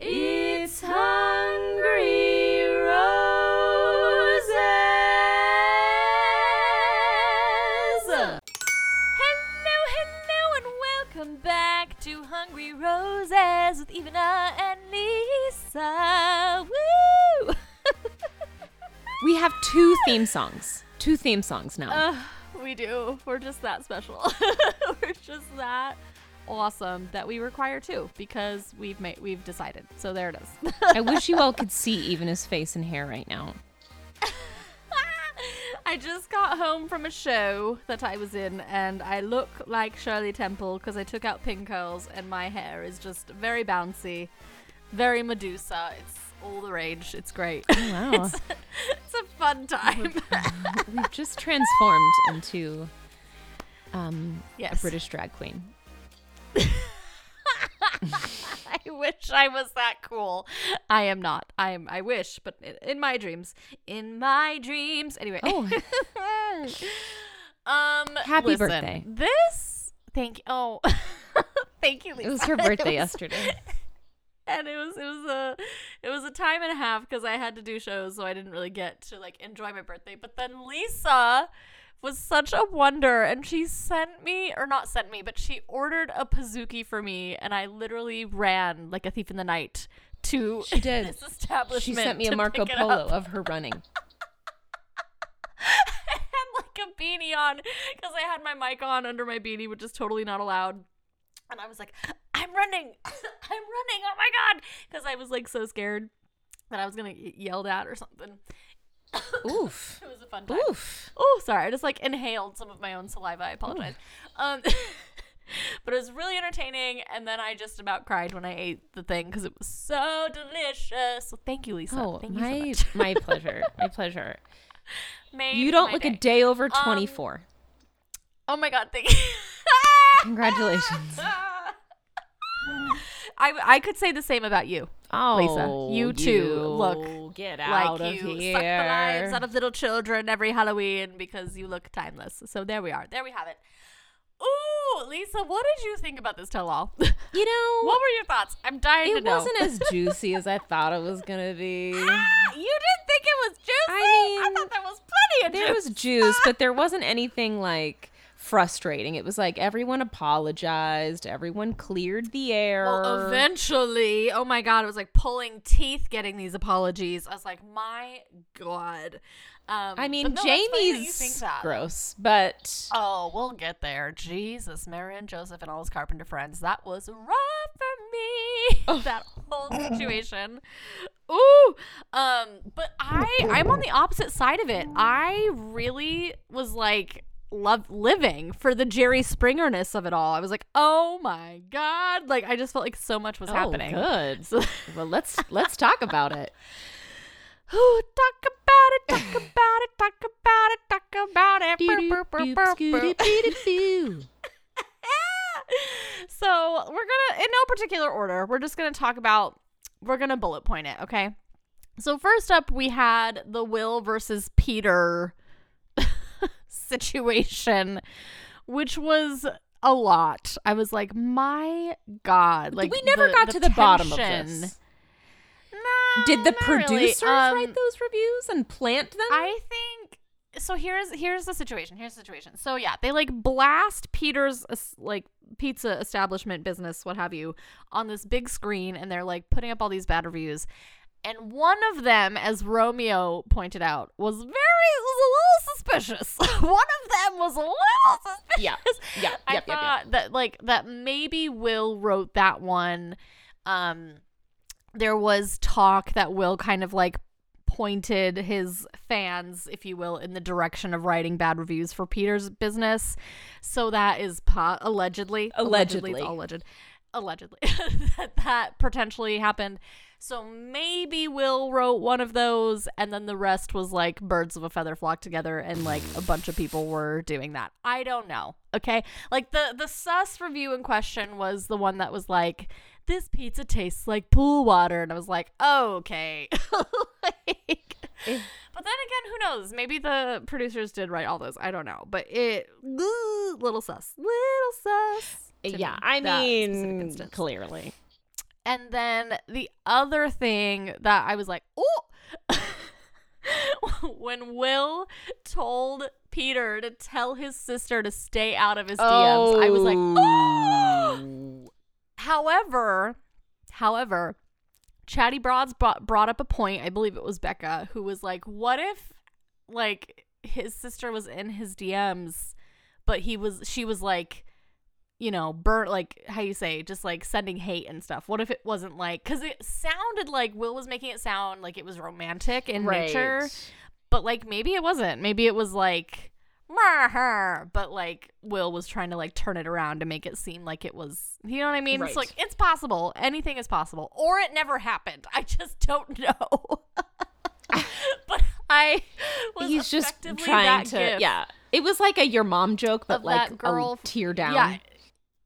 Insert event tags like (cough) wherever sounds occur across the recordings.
It's Hungry Roses. Hello, hello, and welcome back to Hungry Roses with Ivana and Lisa. Woo! We have two theme songs. Two theme songs now. Uh, we do. We're just that special. (laughs) We're just that awesome that we require two because we've made we've decided. So there it is. (laughs) I wish you all could see even his face and hair right now. (laughs) I just got home from a show that I was in, and I look like Shirley Temple because I took out pin curls, and my hair is just very bouncy, very Medusa. It's all the rage. It's great. Oh, wow. (laughs) it's, it's a fun time. We've (laughs) just transformed into um, a British drag queen. (laughs) I wish I was that cool. I am not. I am. I wish, but in, in my dreams, in my dreams. Anyway. Oh. um. Happy listen, birthday. This. Thank you. Oh. thank you, Lisa. It was her birthday was- yesterday. And it was it was a it was a time and a half because I had to do shows, so I didn't really get to like enjoy my birthday. But then Lisa was such a wonder, and she sent me or not sent me, but she ordered a Pizookie for me, and I literally ran like a thief in the night to She (laughs) did. this establishment. She sent me a Marco Polo of her running. (laughs) Like a beanie on because I had my mic on under my beanie, which is totally not allowed. And I was like, I'm running. (laughs) I'm running. Oh my God. Because I was like so scared that I was going to get yelled at or something. (coughs) Oof. It was a fun time. Oof. Oh, sorry. I just like inhaled some of my own saliva. I apologize. Um, (laughs) but it was really entertaining. And then I just about cried when I ate the thing because it was so delicious. So thank you, Lisa. Oh, thank you my so much. (laughs) my pleasure. My pleasure. Made You don't look day. a day over Um, 24. Oh my God. Thank you. Congratulations. I, I could say the same about you. Oh, Lisa, you too look get like out of you here. suck the lives out of little children every Halloween because you look timeless. So there we are. There we have it. Ooh, Lisa, what did you think about this tell-all? you know, (laughs) what were your thoughts? I'm dying to it wasn't as (laughs) juicy as I thought it was gonna be. Ah, you didn't think it was juicy? I mean, thought there was plenty of There juice. was juice, (laughs) but there wasn't anything like frustrating. It was like everyone apologized, everyone cleared the air. Well, eventually, oh my god, it was like pulling teeth getting these apologies. I was like, my god. Um, I mean, no, that Jamie's that. gross, but Oh, we'll get there. Jesus, Mary and Joseph and all his carpenter friends. That was rough for me. (laughs) that whole situation. Ooh. Um, but I I'm on the opposite side of it. I really was like love living for the Jerry Springerness of it all. I was like, "Oh my god." Like I just felt like so much was oh, happening. good. So, (laughs) well, let's let's talk about it. Ooh, talk about it, talk about it, talk about it, talk about it. Burp, burp. Doo-doo-doo-doo-doo. (laughs) so we're gonna in no particular order we're just gonna talk about we're gonna bullet point it okay so first up we had the will versus peter situation which was a lot i was like my god like we never got to the bottom of tension- this. No, Did the not really. producers Um, write those reviews and plant them? I think so. Here's here's the situation. Here's the situation. So yeah, they like blast Peter's like pizza establishment business, what have you, on this big screen, and they're like putting up all these bad reviews. And one of them, as Romeo pointed out, was very was a little suspicious. (laughs) one of them was a little suspicious. yeah, yeah, I yep, yep, yep. thought that like that maybe Will wrote that one. Um, there was talk that Will kind of like pointed his fans, if you will, in the direction of writing bad reviews for Peter's business. So that is po- allegedly, Allegedly. it's all alleged, allegedly (laughs) that that potentially happened. So maybe Will wrote one of those, and then the rest was like birds of a feather flock together, and like a bunch of people were doing that. I don't know. Okay, like the the sus review in question was the one that was like, "This pizza tastes like pool water," and I was like, oh, "Okay." (laughs) like. But then again, who knows? Maybe the producers did write all those. I don't know. But it little sus, little sus. Uh, yeah, me, I mean, clearly. And then the other thing that I was like, oh, (laughs) when Will told Peter to tell his sister to stay out of his DMs, I was like, oh. Ah! However, however, Chatty Broads brought, brought up a point. I believe it was Becca who was like, "What if, like, his sister was in his DMs, but he was, she was like." You know, burn like how you say, just like sending hate and stuff. What if it wasn't like because it sounded like Will was making it sound like it was romantic in nature, but like maybe it wasn't. Maybe it was like, but like Will was trying to like turn it around to make it seem like it was. You know what I mean? It's like it's possible. Anything is possible, or it never happened. I just don't know. (laughs) but I was He's just trying to. gif Yeah, it was like a your mom joke, but of like that girl a tear down. Yeah,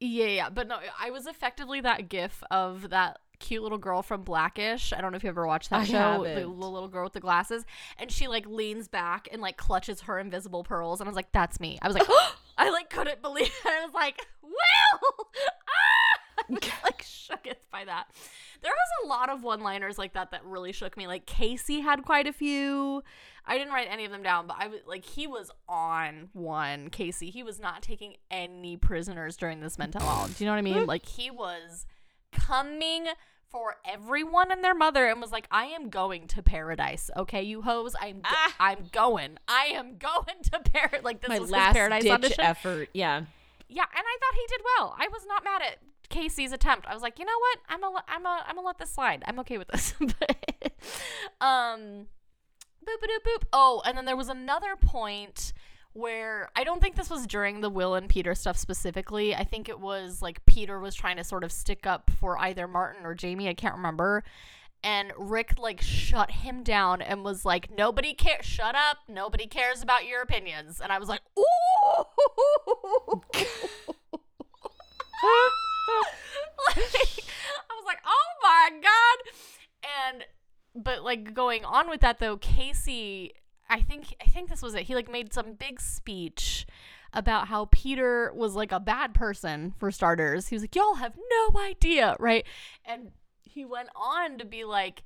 yeah, yeah. But no, I was effectively that gif of that cute little girl from Blackish. I don't know if you ever watched that I show. The haven't. little, little girl with the glasses, and she like leans back and like clutches her invisible pearls, and I was like, "That's me." I was like, (gasps) (gasps) I like couldn't believe. It. I was like, "Will!" Ah! (laughs) (laughs) Was like shooketh by that. There was a lot of one-liners like that that really shook me. Like Casey had quite a few. I didn't write any of them down, but I was like, he was on one. Casey, he was not taking any prisoners during this mental Do you know what I mean? Like he was coming for everyone and their mother and was like, I am going to paradise. Okay, you hoes, I'm go- Ah. I'm going. I am going to paradise. Like this My was last paradise ditch audition. effort. Yeah. Yeah, and I thought he did well. I was not mad at Casey's attempt. I was like, you know what? I'm a, I'm a, I'm gonna let this slide. I'm okay with this. (laughs) But, um, boop boop boop. Oh, and then there was another point where I don't think this was during the Will and Peter stuff specifically. I think it was like Peter was trying to sort of stick up for either Martin or Jamie. I can't remember. And Rick like shut him down and was like, "Nobody cares. Shut up. Nobody cares about your opinions." And I was like, "Ooh." (laughs) (laughs) (laughs) like, I was like, "Oh my god!" And but like going on with that though, Casey, I think I think this was it. He like made some big speech about how Peter was like a bad person for starters. He was like, "Y'all have no idea, right?" And he went on to be like.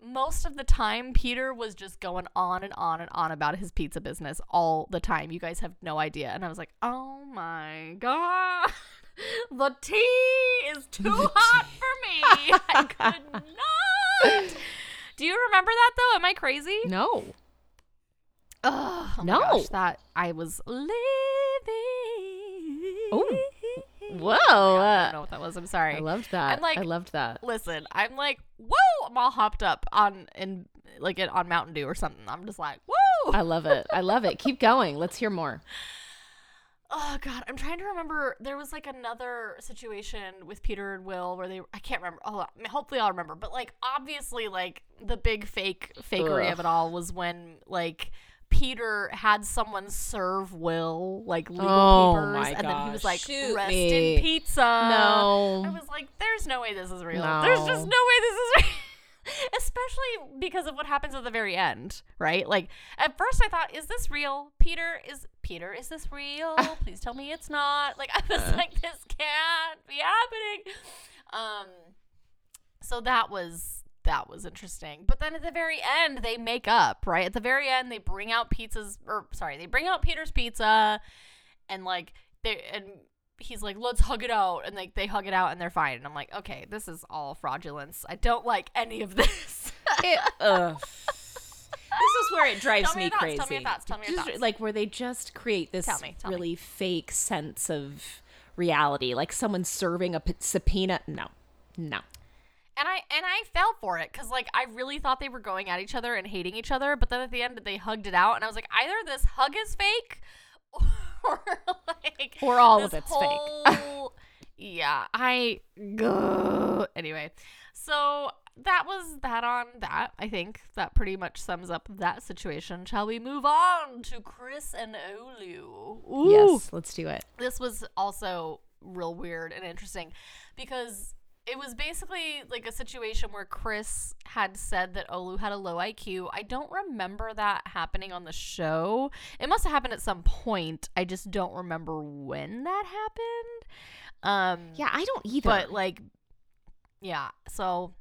Most of the time, Peter was just going on and on and on about his pizza business all the time. You guys have no idea. And I was like, oh my God. (laughs) The tea is too hot for me. (laughs) I could not. Do you remember that though? Am I crazy? No. Oh, my No. gosh, that I was living. Oh. Whoa. I don't know what that was. I'm sorry. I loved that. I'm like- I loved that. Listen, I'm like, whoa! I'm all hopped up on in like on Mountain Dew or something. I'm just like, whoa! I love it. I love it. Keep going. Let's hear more. Oh god, I'm trying to remember. There was like another situation with Peter and Will where they I can't remember. Oh, I mean, hopefully I'll remember. But like obviously like the big fake fakery Ugh. of it all was when like Peter had someone serve Will like legal Oh papers and then he was like Shoot rest me. in pizza. No i was like there's no way this is real. There's just No. no way this is (laughs) real. (laughs) Especially because of what happens at the very end, right? Like at first I thought, is this real? Peter is Peter, is this real? (laughs) Please tell me it's not. Like I was Uh. like, this can't be happening. Um so that was that was interesting. But then at the very end they make up, right? At the very end they bring out pizzas or sorry, they bring out Peter's pizza and like they and he's like, let's hug it out, and like they hug it out and they're fine. And I'm like, okay, this is all fraudulence. I don't like any of this. (laughs) It, ugh. This is where it drives me me thoughts, crazy. tell me your thoughts, tell me your Just, thoughts. Like where they just create this Tell me, tell me. really fake sense of reality, like someone serving a p- subpoena. No, no. And I and I fell for it because like I really thought they were going at each other and hating each other, but then at the end they hugged it out, and I was like, either this hug is fake, or (laughs) like, Or all of it's fake. yeah, I. Gah. Anyway, so that was that on that. I think that pretty much sums up that situation. Shall we move on to Chris and Olu? Ooh Yes, let's do it. this was also real weird and interesting because it was basically like a situation where Chris had said that Olu had a low IQ. I don't remember that happening on the show. It must have happened at some point. I just don't remember when that happened. Um Yeah, I don't either. but like yeah, so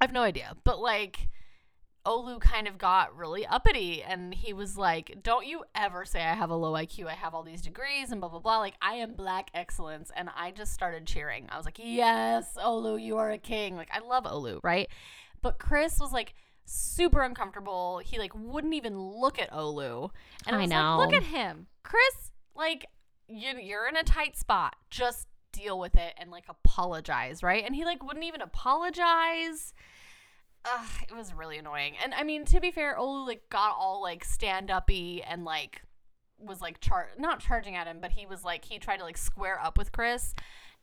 I have no idea. But like Olu kind of got really uppity and he was like, Don't you ever say I have a low IQ. I have all these degrees and blah, blah, blah. Like, I am black excellence. And I just started cheering. I was like, Yes, Olu, you are a king. Like, I love Olu, right? But Chris was like, super uncomfortable. He like wouldn't even look at Olu. And I, I was know. like, look at him. Chris, like you you're in a tight spot. Just deal with it and like apologize, right? And he like wouldn't even apologize. Ugh, it was really annoying. And I mean, to be fair, Olu like got all like stand uppy and like was like char not charging at him, but he was like he tried to like square up with Chris.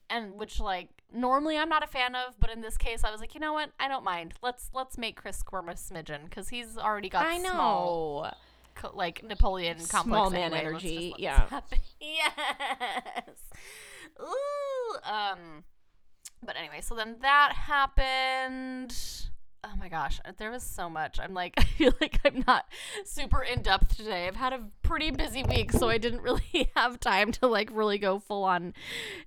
And which like normally I'm not a fan of, but in this case I was like, you know what? I don't mind. Let's let's make Chris squirm a smidgen because he's already got I small know. co- like Napoleon complex. Small man anyway. Energy, yeah. (laughs) yes. Ooh. Um. But anyway, so then that happened. Oh my gosh, there was so much. I'm like, (laughs) I feel like I'm not super in depth today. I've had a pretty busy week, so I didn't (laughs) really have time to like really go full on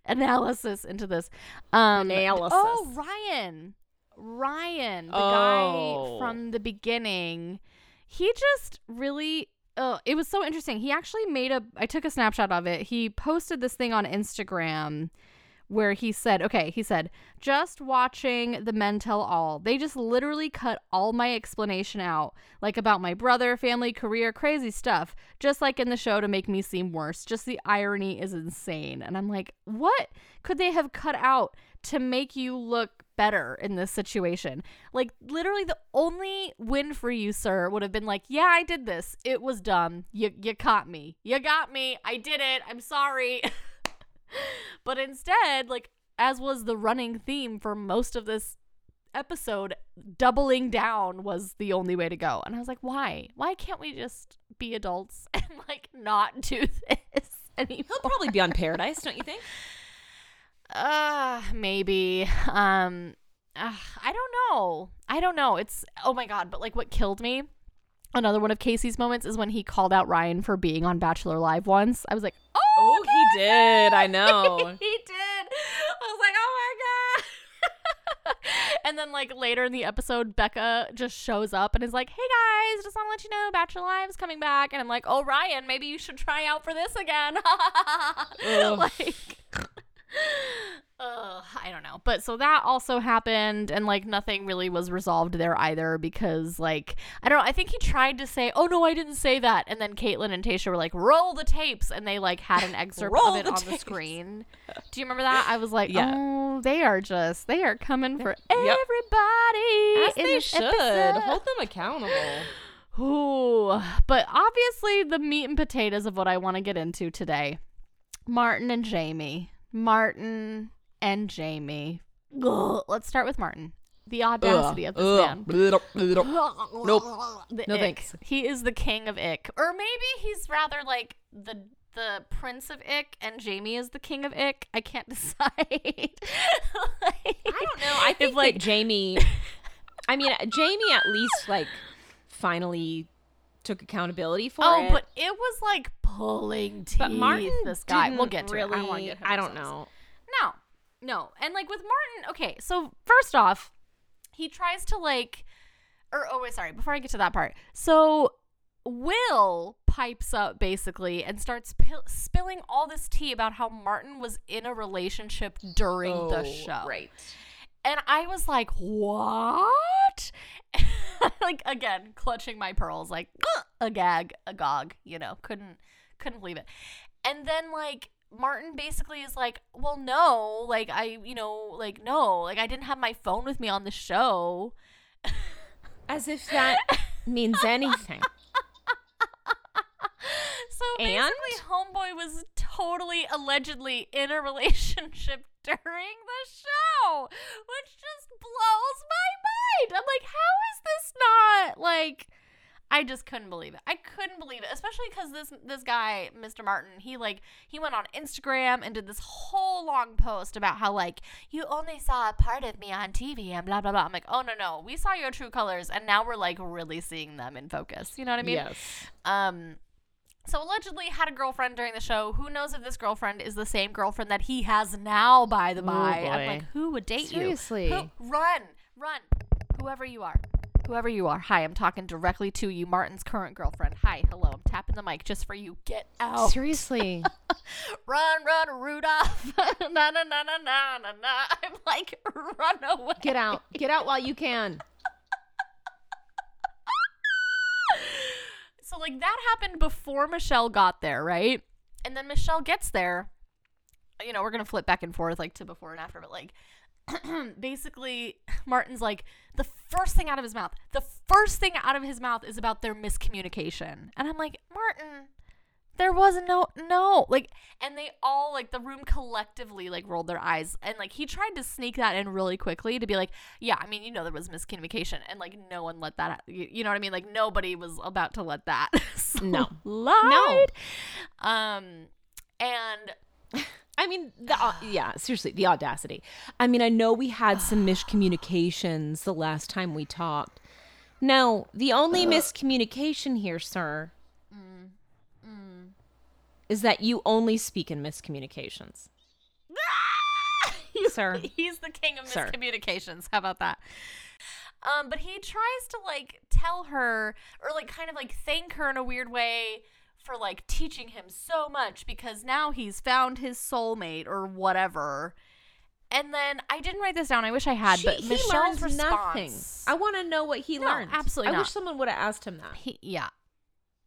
analysis into this. Um, Analysis. Oh, Ryan, Ryan, the Oh. guy from the beginning. He just really. Oh, it was so interesting. He actually made a. I took a snapshot of it. He posted this thing on Instagram where he said, okay, he said, just watching the men tell all. They just literally cut all my explanation out, like about my brother, family, career, crazy stuff, just like in the show to make me seem worse. Just the irony is insane. And I'm like, what could they have cut out to make you look better in this situation? Like, literally, the only win for you, sir, would have been like, yeah, I did this. It was dumb. You, you caught me. You got me. I did it. I'm sorry. (laughs) (laughs) but instead, like as was the running theme for most of this episode, doubling down was the only way to go. And I was like, why? Why can't we just be adults (laughs) and like not do this (laughs) anymore? He'll probably be on Paradise, don't you think? Uh, maybe. Um, uh, I don't know. I don't know. It's oh my god. But like, what killed me? Another one of Casey's moments is when he called out Ryan for being on Bachelor Live once. I was like, oh, Oh, okay, he did. I (laughs) know. he did. I was like, oh my god. (laughs) and then like later in the episode, Becca just shows up and is like, hey guys, just want to let you know Bachelor Live is coming back. And I'm like, oh Ryan, maybe you should try out for this again. (laughs) Like. Ugh, I don't know. But so that also happened, and like nothing really was resolved there either because, like, I don't know. I think he tried to say, oh no, I didn't say that. And then Kaitlyn and Tayshia were like, roll the tapes. And they like had an (laughs) excerpt of it the on the screen. Do you remember that? I was like, Yeah. oh, they are just, they are coming for (laughs) Yep. everybody. As they should. episode. Hold them accountable. (sighs) Ooh, but obviously the meat and potatoes of what I want to get into today. Martin and Jamie. Martin and Jamie. Ugh. Let's start with Martin. The audacity of this man. Nope. The No ick. thanks. He is the king of ick. Or maybe he's rather like the the prince of ick and Jamie is the king of ick. I can't (laughs) decide. I don't know. I think like- like Jamie. I mean, Jamie at least like finally took accountability for Oh, it. but it was like pulling teeth. but Martin, this guy. We'll get to really. it. I don't want to get. I don't know. No, no. And like with Martin, okay, so first off, he tries to like, or oh, wait, sorry, before I get to that part. So Will pipes up basically and starts pil- spilling all this tea about how Martin was in a relationship during the Oh, show. Right. And I was like, what? (laughs) like again, clutching my pearls, like a gag, a gog, you know, couldn't couldn't believe it. And then like Martin basically is like, well, no, like I, you know, like no, like I didn't have my phone with me on the show. (laughs) As if that means anything. (laughs) So And? basically, Homeboy was totally allegedly in a relationship during the show, which just blows my mind. I'm like, how is this not like? I just couldn't believe it. I couldn't believe it, especially because this this guy, Mr. Martin, he like he went on Instagram and did this whole long post about how like you only saw a part of me on TV and blah blah blah. I'm like, oh no no, we saw your true colors, and now we're like really seeing them in focus. You know what I mean? yes. Um, so allegedly had a girlfriend during the show. Who knows if this girlfriend is the same girlfriend that he has now? By the by, I'm like, who would date Seriously. you? Who, run, run, whoever you are, whoever you are. Hi, I'm talking directly to you, Martin's current girlfriend. Hi, hello. I'm tapping the mic just for you. Get out. Seriously. (laughs) Run, run, Rudolph. (laughs) na na na na na na na. I'm like, (laughs) run away. Get out. Get out while you can. So like that happened before Michelle got there, right? And then Michelle gets there. You know, we're gonna flip back and forth like to before and after, but like (clears throat) basically (laughs) Martin's like the first thing out of his mouth, the first thing out of his mouth is about their miscommunication. And I'm like, Martin, there was no no like and they all like the room collectively like rolled their eyes and like he tried to sneak that in really quickly to be like yeah i mean you know there was miscommunication and like no one let that you, you know what i mean like nobody was about to let that (laughs) No. slide. um and I mean, the au- yeah, seriously, the audacity. I mean, I know we had some miscommunications the last time we talked. No, the only miscommunication here, sir, is that you only speak in miscommunications, (laughs) sir. he's the king of Sir. miscommunications how about that um but he tries to like tell her or like kind of like thank her in a weird way for like teaching him so much because now he's found his soulmate or whatever and then I didn't write this down. I wish I had, She- but he Michelle's learns nothing. response. I want to know what he No, learned. absolutely I wish someone would have asked him that. He, yeah.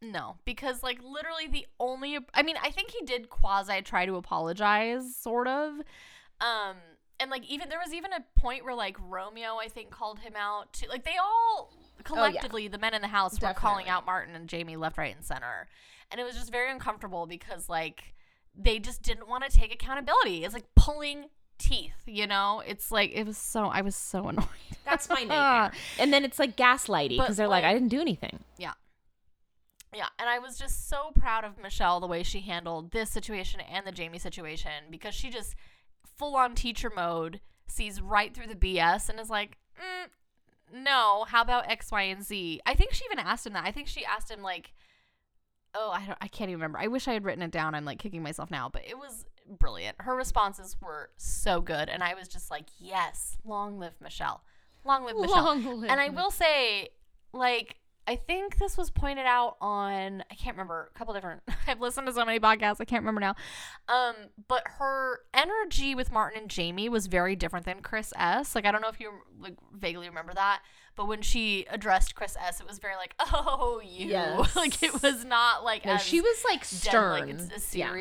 No, because like literally the only I mean, I think he did quasi try to apologize sort of. Um and like even there was even a point where like Romeo I think called him out to like they all collectively the men in the house were calling out Martin and Jamie left right and center. And it was just very uncomfortable because like they just didn't want to take accountability. It's like pulling teeth, you know? It's like it was so I was so (laughs) annoyed. That's my nightmare. (laughs) and then it's like gaslighty But, because they're like, like- I didn't do anything. Yeah. Yeah, and I was just so proud of Michelle the way she handled this situation and the Jamie situation because she just full on teacher mode sees right through the BS and is like, mm, no, how about X, Y, and Z? I think she even asked him that. I think she asked him like, oh, I don't, I can't even remember. I wish I had written it down. I'm like kicking myself now, but it was brilliant. Her responses were so good, and I was just like, yes, long live Michelle, long live Michelle. Long live and I will say, like, I think this was pointed out on I can't remember a couple different. (laughs) I've listened to so many podcasts I can't remember now. Um, but her energy with Martin and Jamie was very different than Chris S. Like I don't know if you like vaguely remember that, but when she addressed Chris S, it was very like, (laughs) oh you, Yes. (laughs) like it was not like No, she was like dead, stern. like it's, it's Yeah.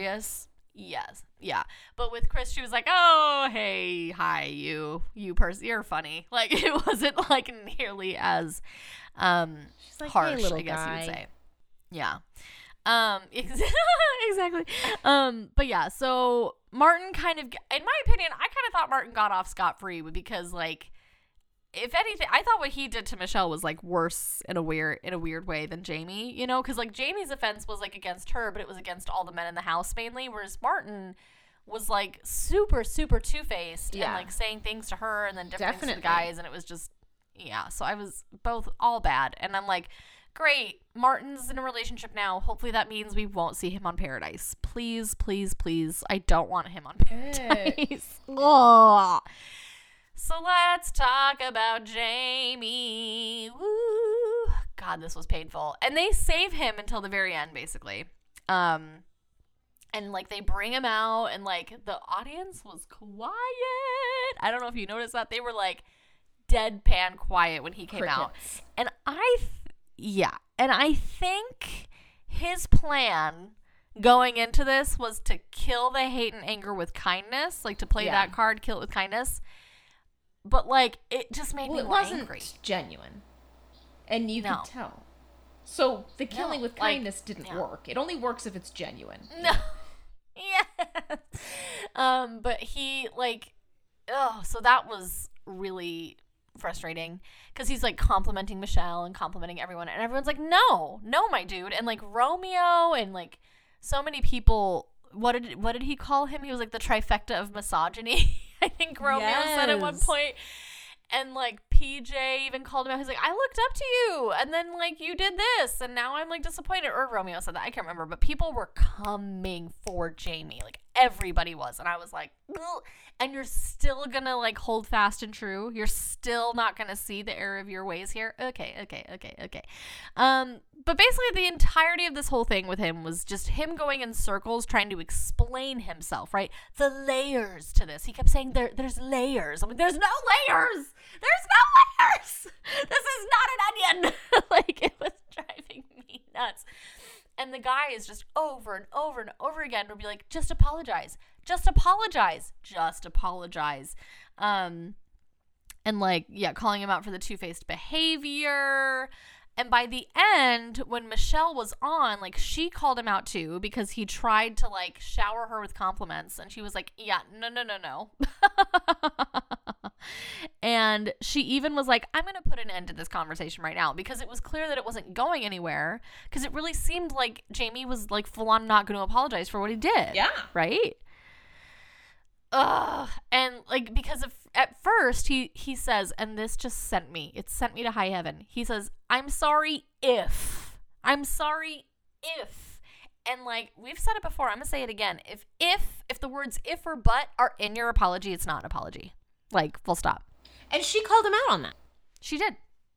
Yes, yeah. But with Chris, she was like, "Oh, hey, hi, you, you person, you're funny." (laughs) Like it wasn't like nearly as um She's like, harsh, hey, I guess you would say. Yeah. Um. ex- (laughs) exactly. Um. But yeah. So Martin kind of, in my opinion, I kind of thought Martin got off scot free because, like, if anything, I thought what he did to Michelle was like worse in a weird in a weird way than Jamie. You know, because like Jamie's offense was like against her, but it was against all the men in the house mainly, whereas Martin was like super super two faced and like saying things to her and then different things to the guys, and it was just yeah. So I was both all bad, and I'm like. Great. Martin's in a relationship now. Hopefully that means we won't see him on Paradise. Please, please, please. I don't want him on (laughs) Paradise. So let's talk about Jamie. Woo. God, this was painful. And they save him until the very end, basically. Um, and like they bring him out, and like the audience was quiet. I don't know if you noticed that they were like deadpan quiet when he came out. And I, th- yeah, and I think his plan going into this was to kill the hate and anger with kindness, like to play Yeah. that card, kill it with kindness. But like, it just made Well, me it wasn't angry. genuine, and you No. could tell. So the killing No, with like, kindness didn't yeah. work. It only works if it's genuine. No. (laughs) yeah. Um, but he like, oh, so that was really frustrating because he's like complimenting Michelle and complimenting everyone, and everyone's like, "No, no, my dude," and like Romeo and like so many people. What did what did he call him? He was like the trifecta of misogyny. (laughs) (laughs) I think Romeo said at one point. And like PJ even called him out. He's like, I looked up to you, and then like you did this, and now I'm like disappointed. Or Romeo said that. I can't remember, but people were coming for Jamie. Like everybody was, and I was like, "Ugh." and you're still gonna like hold fast and true. You're still not gonna see the error of your ways here. Okay, okay, okay, okay. Um, but basically, the entirety of this whole thing with him was just him going in circles trying to explain himself. Right, the layers to this. He kept saying there, there's layers. I'm like, there's no layers. There's no layers. (laughs) This is not an onion. (laughs) like it was driving me nuts. And the guy is just over and over and over again would be like, just apologize. Just apologize. Just apologize. Um and like, yeah, calling him out for the two-faced behavior. And by the end, when Michelle was on, like she called him out too because he tried to like shower her with compliments and she was like, "Yeah, no, no, no, no." (laughs) and she even was like, "I'm going to put an end to this conversation right now because it was clear that it wasn't going anywhere because it really seemed like Jamie was like full on not going to apologize for what he did." Yeah. Right? Ugh. And like because of at first he he says, and this just sent me. It sent me to high heaven. He says, "I'm sorry if. I'm sorry if." And like we've said it before, I'm gonna say it again. If if if the words if or but are in your apology, it's not an apology. Like full stop. And she called him out on that. She did.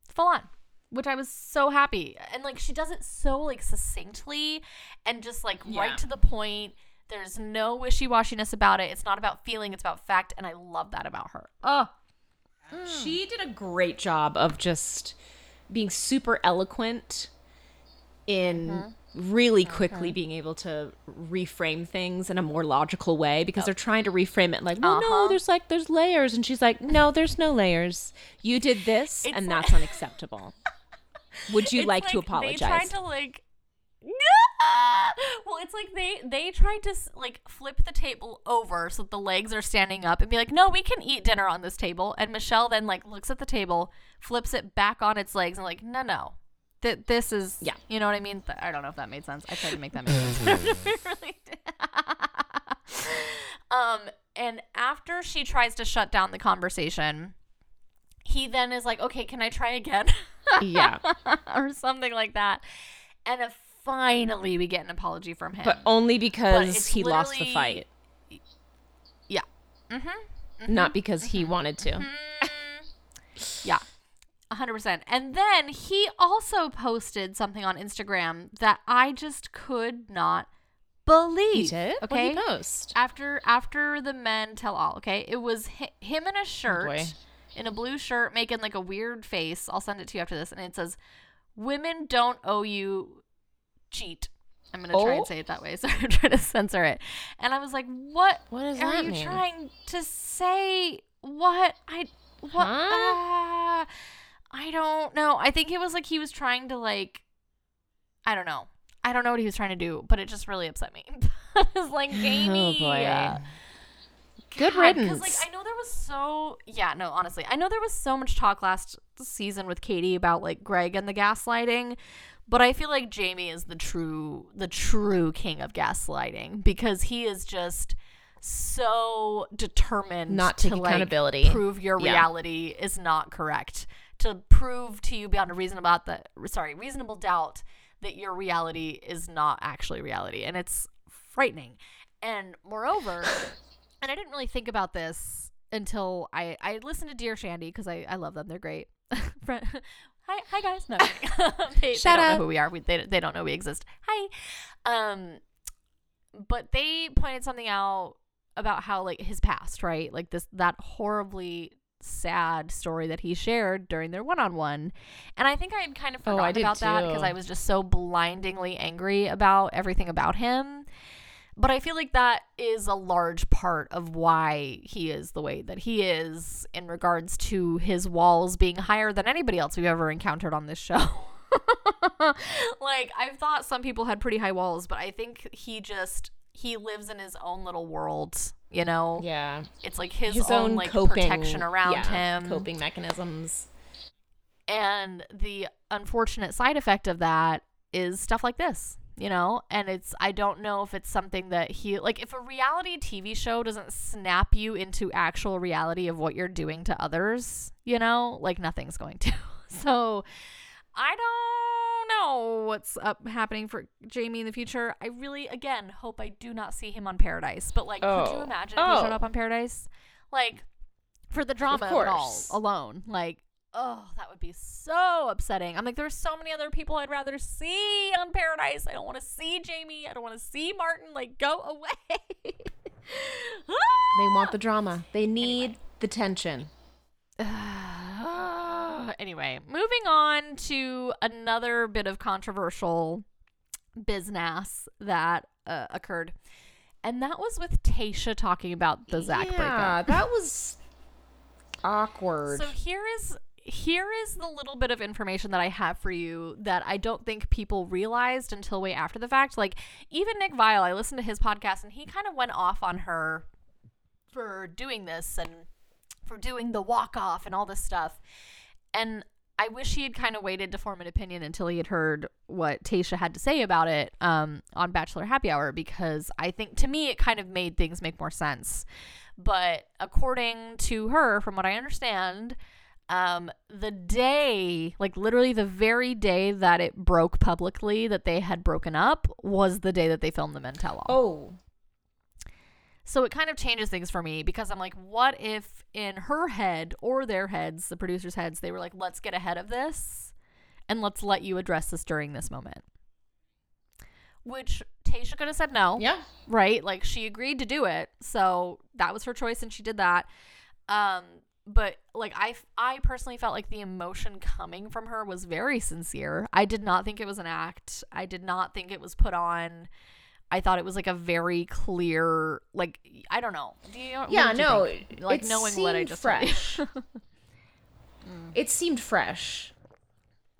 Full on. Which I was so happy. And like she does it so like succinctly and just like Yeah. right to the point. There's no wishy-washiness about it. It's not about feeling, it's about fact, and I love that about her. Oh. She did a great job of just being super eloquent in mm-hmm. Really quickly being able to reframe things in a more logical way because they're trying to reframe it like, well, no, Uh-huh. there's like there's layers, and she's like, no, there's no layers. You did this, It's and like- that's unacceptable. Would you It's like, to apologize? They tried to like well, it's like they they tried to s- like flip the table over so that the legs are standing up and be like, "No, we can eat dinner on this table." And Michelle then like looks at the table, flips it back on its legs, and like, "No, no, Th- this is Yeah. you know what I mean." Th- I don't know if that made sense. I tried to make that make (laughs) sense. Really (laughs) did. um, and after she tries to shut down the conversation, he then is like, "Okay, can I try again?" yeah, (laughs) or something like that. And uh, finally, we get an apology from him. but only because it's he lost the fight, yeah, mm-hmm. not because he wanted to. yeah, hundred percent. And then he also posted something on Instagram that I just could not believe. He did. What Okay. did he post? after after the men tell all okay it was hi- him in a shirt boy. in a blue shirt making like a weird face i'll send it to you after this and it says women don't owe you cheat i'm gonna try Oh? and say it that way (laughs) so i'm trying to censor it and i was like what What does are that you mean? trying to say what i what Huh? ah, i don't know i think it was like he was trying to like i don't know i don't know what he was trying to do but it just really upset me (laughs) like jamie Oh boy. uh, Good God, riddance. like I know there was so yeah, no, honestly. I know there was so much talk last season with Katie about like Greg and the gaslighting, but I feel like Jamie is the true the true king of gaslighting because he is just so determined Not to like, accountability. prove your Yeah. reality is not correct. To prove to you beyond a reasonable doubt that sorry, reasonable doubt that your reality is not actually reality. And it's frightening. And moreover, (laughs) and I didn't really think about this until I I listened to Dear Shandy because I I love them. They're great. (laughs) (laughs) Hi hi guys. No, they, Shout they don't out. know who we are. We, they they don't know we exist. Hi. Um, but they pointed something out about how like his past, right? Like this that horribly sad story that he shared during their one-on-one. And i think i had kind of Oh, forgotten I did about that because i was just so blindingly angry about everything about him. But I feel like that is a large part of why he is the way that he is in regards to his walls being higher than anybody else we've ever encountered on this show. (laughs) like, I've thought some people had pretty high walls, but I think he just he lives in his own little world. You know, Yeah. it's like his, His own, own like coping protection around yeah, him. Coping mechanisms. And the unfortunate side effect of that is stuff like this, you know? And it's, I don't know if it's something that he, like, if a reality TV show doesn't snap you into actual reality of what you're doing to others, you know, like, nothing's going to. (laughs) so I don't know what's up happening for Jamie in the future. I really, again, hope I do not see him on Paradise. But, like, could you Oh. imagine if he showed Oh. up on Paradise? Like, for the drama of, all alone. Like, oh, that would be so upsetting. I'm like, there's so many other people I'd rather see on Paradise. I don't want to see Jamie. I don't want to see Martin. Like, go away. (laughs) They want the drama. They need the tension. (sighs) (sighs) (sighs) anyway, moving on to another bit of controversial business that uh, occurred. And that was with Tayshia talking about the Zac yeah, breakup. that was awkward. So here is here is the little bit of information that I have for you that I don't think people realized until way after the fact. Like even Nick Viall, I listened to his podcast and he kind of went off on her for doing this and for doing the walk off and all this stuff. And I wish he had kind of waited to form an opinion until he had heard what Tayshia had to say about it um, on Bachelor Happy Hour because I think to me it kind of made things make more sense. But according to her, from what I understand, um, the day, like literally the very day that it broke publicly that they had broken up, was the day that they filmed the Men Tell All. oh, So it kind of changes things for me because I'm like, what if in her head or their heads, the producers' heads, they were like, let's get ahead of this and let's let you address this during this moment. Which Tayshia could have said no yeah. right? Like she agreed to do it, so that was her choice, and she did that. Um, but like I, I personally felt like the emotion coming from her was very sincere. I did not think it was an act. I did not think it was put on. I thought it was like a very clear, like I don't know. Do you, Yeah, no, like it knowing what I just fresh. (laughs) Mm. It seemed fresh.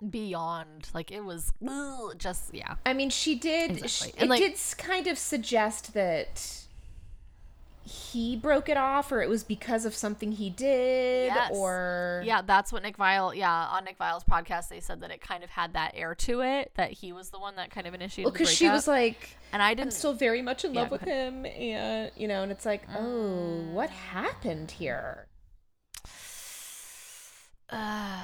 beyond, like it was ugh, just yeah. I mean, she did. Exactly. She, it like- did kind of suggest that he broke it off, or it was because of something he did, Yes. or Yeah, that's what Nick Viall. Yeah, on Nick Viall's podcast, they said that it kind of had that air to it. That he was the one that kind of initiated. because the she was like, and I "I'm didn't. still very much in Yeah, love with him," and you know, and it's like, oh, what happened here? Uh,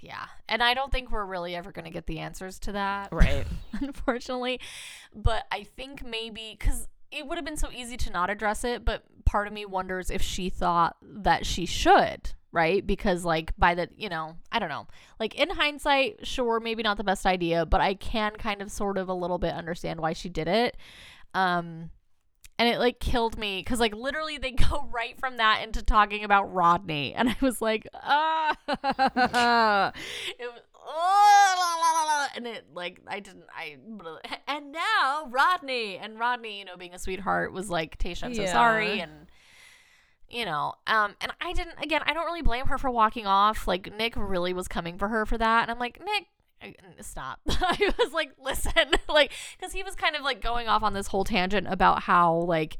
yeah, and I don't think we're really ever going to get the answers to that, Right. (laughs) unfortunately. But I think maybe because it would have been so easy to not address it, but part of me wonders if she thought that she should, right? Because like by the, you know, I don't know. Like in hindsight, sure, maybe not the best idea, but I can kind of sort of a little bit understand why she did it. Um and it like killed me because like literally they (laughs) go right from that into talking about Rodney, and I was like, ah, (laughs) it oh, la, la, la, la," and it like I didn't I (laughs) and now Rodney and Rodney, you know, being a sweetheart was like Tayshia, I'm so sorry, and you know, um, and I didn't again, I don't really blame her for walking off. Like Nick really was coming for her for that, and I'm like Nick. Stop. (laughs) I was like, listen, (laughs) like, because he was kind of like going off on this whole tangent about how, like,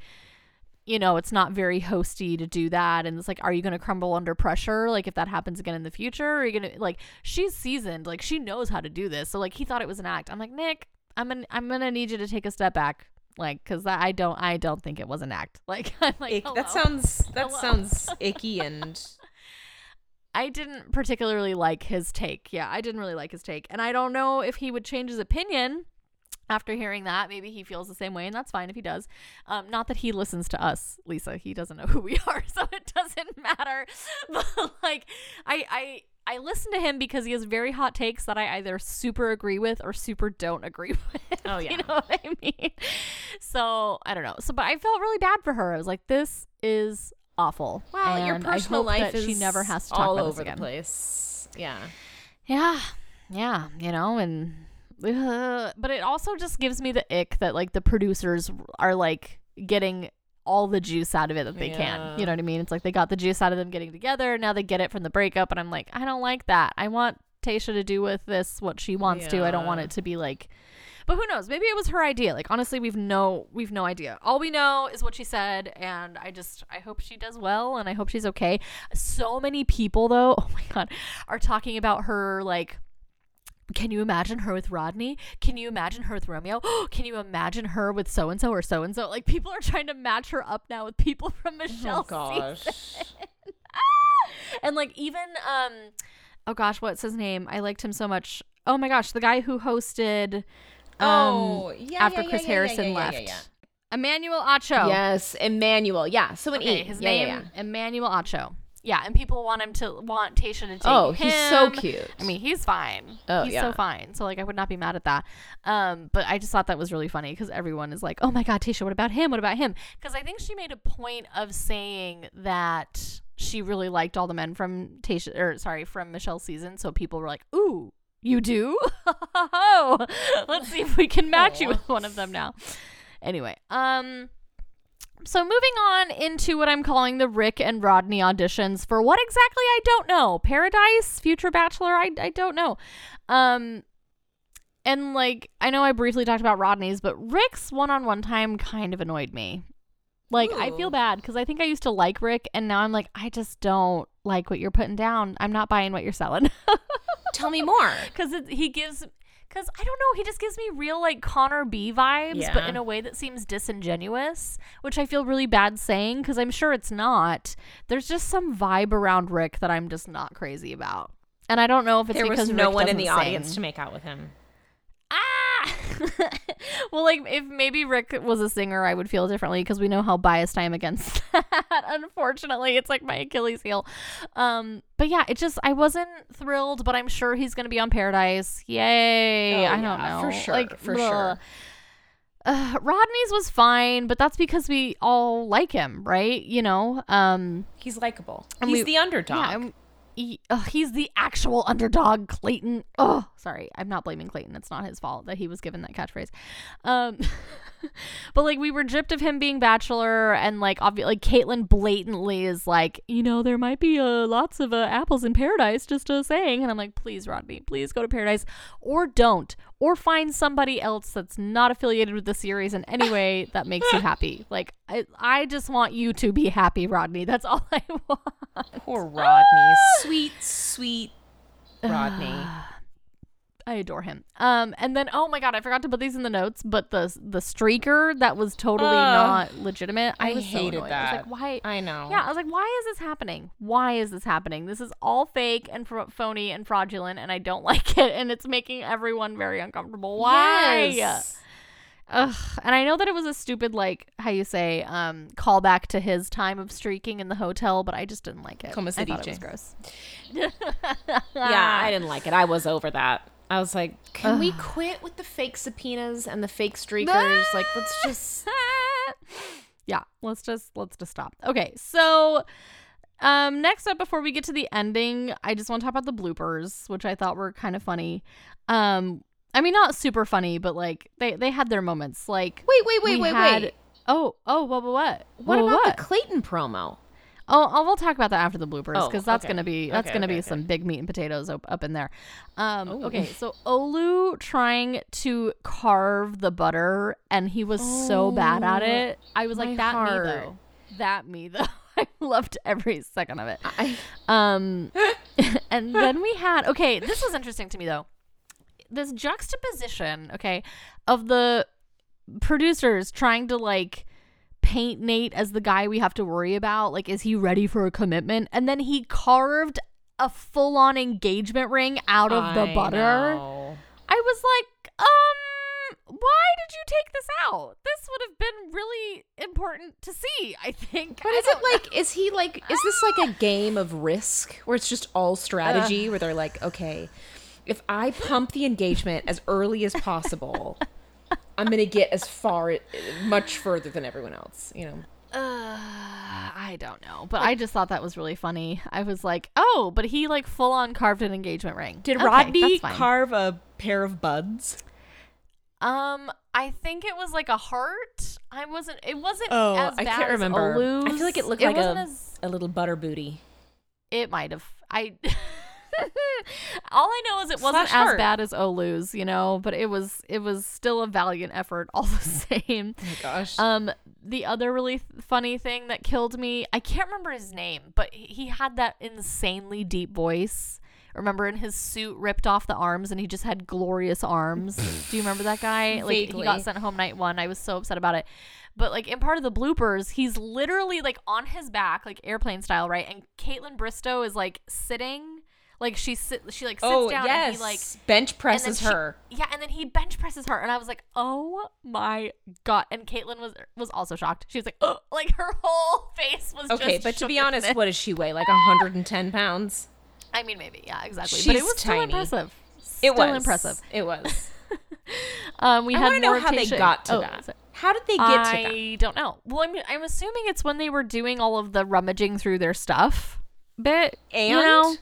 you know, it's not very hosty to do that. And it's like, are you going to crumble under pressure? Like, if that happens again in the future, are you going to, like, she's seasoned. Like, she knows how to do this. So, like, he thought it was an act. I'm like, Nick, I'm going to, I'm going to need you to take a step back. Like, cause I don't, I don't think it was an act. (laughs) Like, I'm like, that sounds that Hello. sounds (laughs) icky and I didn't particularly like his take. Yeah, I didn't really like his take. And I don't know if he would change his opinion after hearing that. Maybe he feels the same way, and that's fine if he does. Um, not that he listens to us, Lisa. He doesn't know (laughs) who we are, so it doesn't (laughs) matter. (laughs) But like, I, I, I listen to him because he has very hot takes that I either super agree with or super don't agree with. Oh, yeah. you know what I mean? So I don't know. So, but I felt really bad for her. I was like, this is awful. well, your And I personal life is she never has to talk all over the place. Yeah. Yeah, yeah, you know, and uh, but it also just gives me the ick that like the producers are like getting all the juice out of it that they can. You know what I mean? It's like they got the juice out of them getting together. Now they get it from the breakup, and I'm like, I don't like that. I want Tayshia to do with this what she wants to. I don't want it to be like. But who knows? Maybe it was her idea. Like honestly, we've no we've no idea. All we know is what she said, and I just I hope she does well, and I hope she's okay. So many people though, (laughs) oh my god, are talking about her like. Can you imagine her with Rodney? Can you imagine her with Romeo? (gasps) Can you imagine her with so and so or so and so? Like people are trying to match her up now with people (laughs) from Michelle. Oh gosh. (laughs) and like even um oh gosh what's his name i liked him so much oh my gosh the guy who hosted um Oh, yeah, after yeah, chris yeah, harrison yeah, yeah, left yeah, yeah. emmanuel acho Yes, Emmanuel. Yeah, so an okay, E. his name emmanuel acho yeah and people want him to want Tayshia to take Oh, he's so cute. I mean, he's fine. Oh, he's yeah. so fine. So like, I would not be mad at that. Um, but I just thought that was really funny because everyone is like, "Oh my God, Tayshia, what about him? What about him?" Because I think she made a point of saying that she really liked all the men from Tayshia, or sorry, from Michelle's season. So people were like, "Ooh, you do? (laughs) Let's see if we can match you with one of them now." Anyway, um. So moving on into what I'm calling the Rick and Rodney auditions for what exactly I don't know. Paradise, Future Bachelor, I I don't know. Um and like I know I briefly talked about Rodney's, but Rick's one-on-one time kind of annoyed me. Like I feel bad cuz I think I used to like Rick and now I'm like I just don't like what you're putting down. I'm not buying what you're selling. (laughs) Tell me more. (laughs) Cuz he gives cuz I don't know, he just gives me real like Connor B vibes, but in a way that seems disingenuous, which I feel really bad saying cuz I'm sure it's not. There's just some vibe around Rick that I'm just not crazy about. And I don't know if it's There because was no Rick one in the doesn't audience sing. to make out with him. (laughs) Well, like if maybe Rick was a singer, I would feel differently because we know how biased I am against (laughs) that. Unfortunately, it's like my Achilles heel. Um, but yeah, it just I wasn't thrilled, but I'm sure he's gonna be on Paradise. Yay! Oh, I don't know for sure, Like for ugh. sure. Uh, Rodney's was fine, but that's because we all like him, right? You know, um, He's likable. He's we- the underdog. yeah, he, ugh, he's the actual underdog, Clayton. Oh, sorry, I'm not blaming Clayton. It's not his fault that he was given that catchphrase. Um, (laughs) but like we were gypped of him being bachelor, and like obviously, like Kaitlyn blatantly is like, you know, there might be uh, lots of uh, apples in paradise, just uh, saying. And I'm like, please, Rodney, please go to paradise, or don't, or find somebody else that's not affiliated with the series in any way (laughs) that makes you happy. Like I, I just want you to be happy, Rodney. That's all I (laughs) want. Poor Rodney. sweet, sweet (sighs) Rodney. I adore him. Um, and then oh my god, I forgot to put these in the notes, but the the streaker that was totally Ugh. not legitimate. I, I was so hated. I was that. like, why? I know. Yeah, I was like, why is this happening? Why is this happening? This is all fake and fr- phony and fraudulent, and I don't (laughs) like it, and it's making everyone very uncomfortable. Why? Yes. Ugh. And I know that it was a stupid, like how you say, um, callback to his time of streaking in the hotel, but I just didn't like it. Como I thought it was gross. Yeah, I (laughs) didn't like it. I was over that. I was like, can we quit with the fake subpoenas and the fake (laughs) streakers? like, let's just. (laughs) yeah let's just let's just stop okay so um next up before we get to the ending i just want to talk about the bloopers which i thought were kind of funny um i mean not super funny but like they they had their moments like Wait, wait, wait, wait, had- wait. oh oh what what what What about what? the Clayton promo? Oh, oh, we'll talk about that after the bloopers Oh, because that's okay. gonna be that's Okay, gonna okay, be some big meat and potatoes up, up in there. Um, Ooh. okay, so Olu trying to carve the butter, and he was so bad at Oh, it. I was like, that heart. me though, that me though. (laughs) I loved every second of it. I, Um, (laughs) and then we had okay. This was interesting to me though. This juxtaposition, okay, of the producers trying to like paint Nate as the guy we have to worry about. Like, is he ready for a commitment? And then he carved a full-on engagement ring out of the butter. know. I was like, um, why did you take this out? This would have been really important to see, I think. But I is it like, is he like, is this like a game of risk where it's just all strategy where they're like, okay, if I pump the engagement as early as possible, (laughs) I'm going to get as far, much further than everyone else, you know? Uh, I don't know, but I just thought that was really funny. I was like, oh, but he like full on carved an engagement ring. Did Okay, Rodney carve a pair of buds? Um, I think it was like a heart. I wasn't. It wasn't. Oh, as I can't remember. I feel like it looked It like a, as- a little butter booty. It might have. I. (laughs) all I know is it wasn't Slash as heart. bad as Olu's, you know, but it was it was still a valiant effort all the (laughs) same. Oh my gosh. Um, the other really th- funny thing that killed me, I can't remember his name, but he- he had that insanely deep voice. Remember, in his suit ripped off the arms, and he just had glorious arms. (laughs) Do you remember that guy? Like he got sent home night one. I was so upset about it. But like in part of the bloopers, he's literally like on his back, like airplane style, right? And Kaitlyn Bristowe is like sitting, like she sit, she like sits oh down yes. and he like bench presses she- her. yeah, and then he bench presses her, and I was like, "Oh my god!" And Kaitlyn was was also shocked. She was like, "Oh!" Like her whole (laughs) face was Okay, but to be honest, it. what does she weigh? Like 110 pounds? I mean, maybe, yeah, exactly. but it She's was still tiny. impressive. It Still was impressive. It was. (laughs) Um, we I had to know more how they got to oh, that. sorry. How did they get to that? I don't know. Well, I'm I'm assuming it's when they were doing all of the rummaging through their stuff bit. And you know,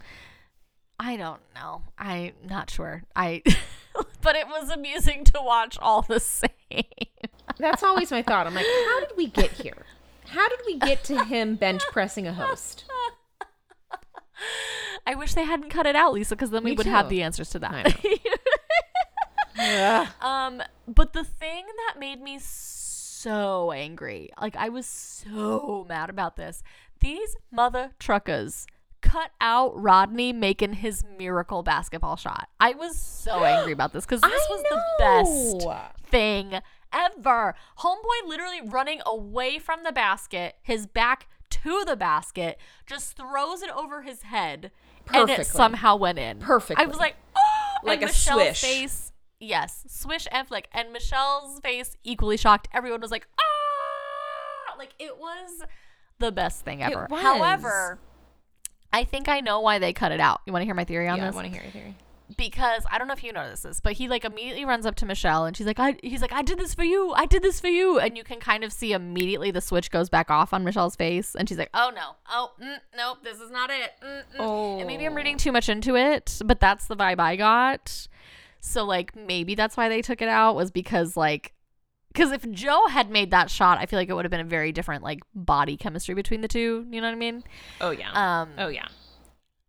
I don't know. I'm not sure. I, (laughs) but it was amusing to watch all the (laughs) same. that's always my thought. I'm like, how did we get here? How did we get to him bench pressing a host? I wish they hadn't cut it out, Lisa, because then we Me would have the answers to that. Ugh. (laughs) um, but the thing that made me so angry, like I was so mad about this, these mother truckers cut out Rodney making his miracle basketball shot. I was so (gasps) angry about this because this was the best thing ever. Homeboy literally running away from the basket, his back to the basket, just throws it over his head, and it somehow went in. Perfectly. I was like, oh, Like and a Michelle's swish. face, yes, swish and flick, and Michelle's face equally shocked. Everyone was like, ah, like it was the best thing ever. However. I think I know why they cut it out. You want to hear my theory on this? Yeah, I want to hear your theory. because I don't know if you notice this, but he like immediately runs up to Michelle and she's like, I he's like, I did this for you, I did this for you, and you can kind of see immediately the switch goes back off on Michelle's face, and she's like, Oh no, oh mm, nope, this is not it. Mm, mm. And maybe I'm Oh. reading too much into it, but that's the vibe I got. So like maybe that's why they took it out was because like. Because if Joe had made that shot, I feel like it would have been a very different like body chemistry between the two. You know what I mean? Oh yeah. Um, oh yeah.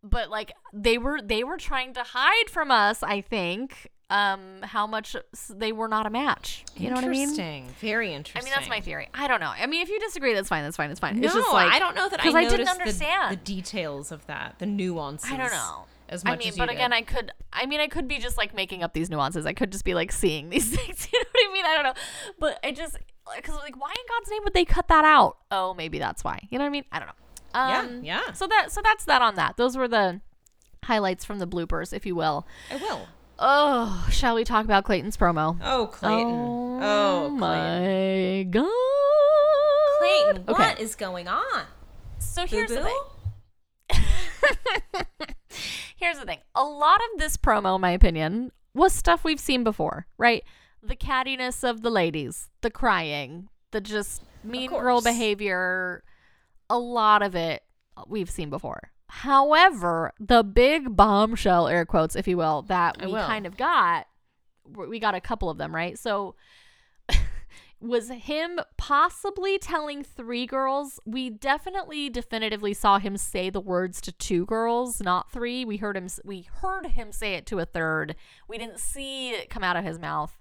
but like they were they were trying to hide from us i think um how much they were not a match you know what i mean Interesting. Very interesting. i mean that's my theory i don't know i mean if you disagree that's fine that's fine it's fine No, it's just like I don't know that I I didn't the- understand. the, details of that, the nuances. i don't know As much I mean, as you but did. again, I could. I mean, I could be just like making up these nuances. I could just be like seeing these (laughs) things. You know what I mean? I don't know. But I just because like, why in God's name would they cut that out? Oh, maybe that's why. You know what I mean? I don't know. Yeah, Um, yeah. So that so that's that on that. Those were the highlights from the bloopers, if you will. I will. Oh, shall we talk about Clayton's promo? Oh, Clayton. Oh, Oh, Clayton. my god. Clayton, Okay. what is going on? So here's the Boo-boo? thing. (laughs) Here's the thing. A lot of this promo, in my opinion, was stuff we've seen before, right? The cattiness of the ladies, the crying, the just mean girl behavior. A lot of it we've seen before. However, the big bombshell, air quotes, if you will, that we will. kind of got, we got a couple of them, right? So was him possibly telling three girls. We definitely definitively saw him say the words to two girls, not three. We heard him we heard him say it to a third. We didn't see it come out of his mouth.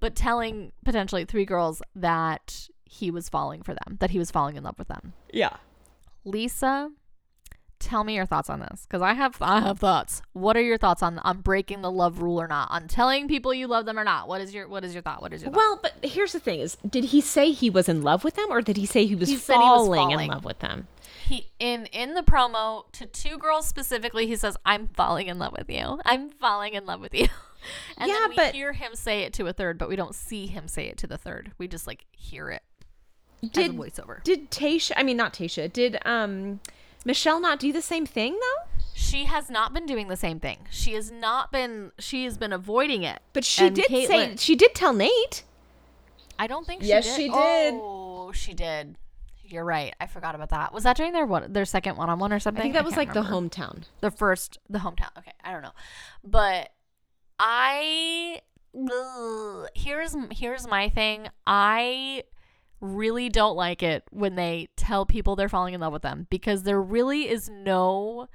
But telling potentially three girls that he was falling for them, that he was falling in love with them. Yeah. Lisa, tell me your thoughts on this because I have I have thoughts. What are your thoughts on on breaking the love rule or not? On telling people you love them or not? What is your what is your thought? What is your thought? Well, but here's the thing: is did he say he was in love with them, or did he say he was, He said he was falling, falling. in love with them? he in in the promo to two girls specifically he says i'm falling in love with you i'm falling in love with you (laughs) and Yeah, then we but- hear him say it to a third but we don't see him say it to the third we just like hear it Did as a voiceover did Tayshia? I mean, not Tayshia. Did um Michelle not do the same thing though? she has not been doing the same thing she has not been she has been avoiding it But she And did say she did tell Nate. i don't think Yes, she she did did. oh she did you're right i forgot about that was that during their what their second one-on-one or something I think that was like remember. the hometown. the first the hometown okay i don't know but i ugh, here's here's my thing i really don't like it when they tell people they're falling in love with them because there really is no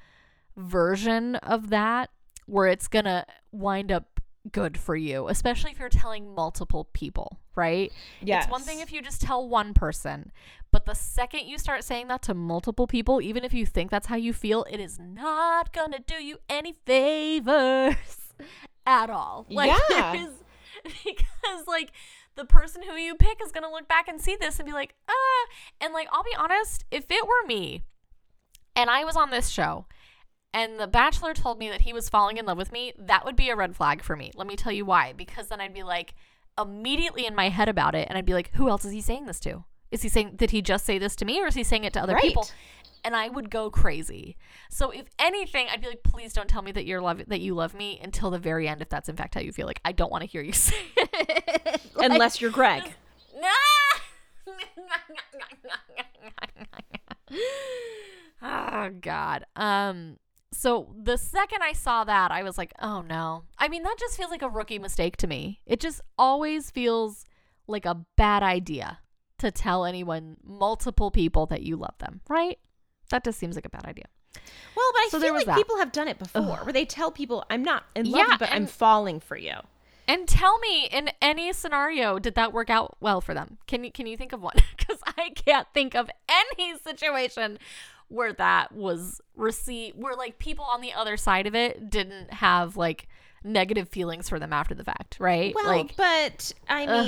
version of that where it's gonna wind up good for you, especially if you're telling multiple people, right? It's one thing if you just tell one person, but the second you start saying that to multiple people, even if you think that's how you feel, it is not gonna do you any favors (laughs) at all. Like Yeah. (laughs) because like the person who you pick is gonna look back and see this and be like, ah and like I'll be honest, if it were me and I was on this show and the bachelor told me that he was falling in love with me, that would be a red flag for me. Let me tell you why. Because then I'd be like immediately in my head about it and I'd be like, who else is he saying this to? Is he saying did he just say this to me or is he saying it to other Right. people? And I would go crazy. So if anything, I'd be like, please don't tell me that you're love that you love me until the very end if that's in fact how you feel. Like I don't want to hear you (laughs) say it. Like, Unless you're Greg. (laughs) No. oh god. Um so the second I saw that, I was like, "Oh no." I mean, that just feels like a rookie mistake to me. It just always feels like a bad idea to tell anyone multiple people that you love them, right? That just seems like a bad idea. Well, but I So feel like that. people have done it before, where they tell people, "I'm not in love, Yeah, you, but I'm falling for you." And tell me, in any scenario, did that work out well for them? Can you can you think of one? (laughs) Because I can't think of any situation where that was received, where like people on the other side of it didn't have like negative feelings for them after the fact, right? Well, like, but I Ugh.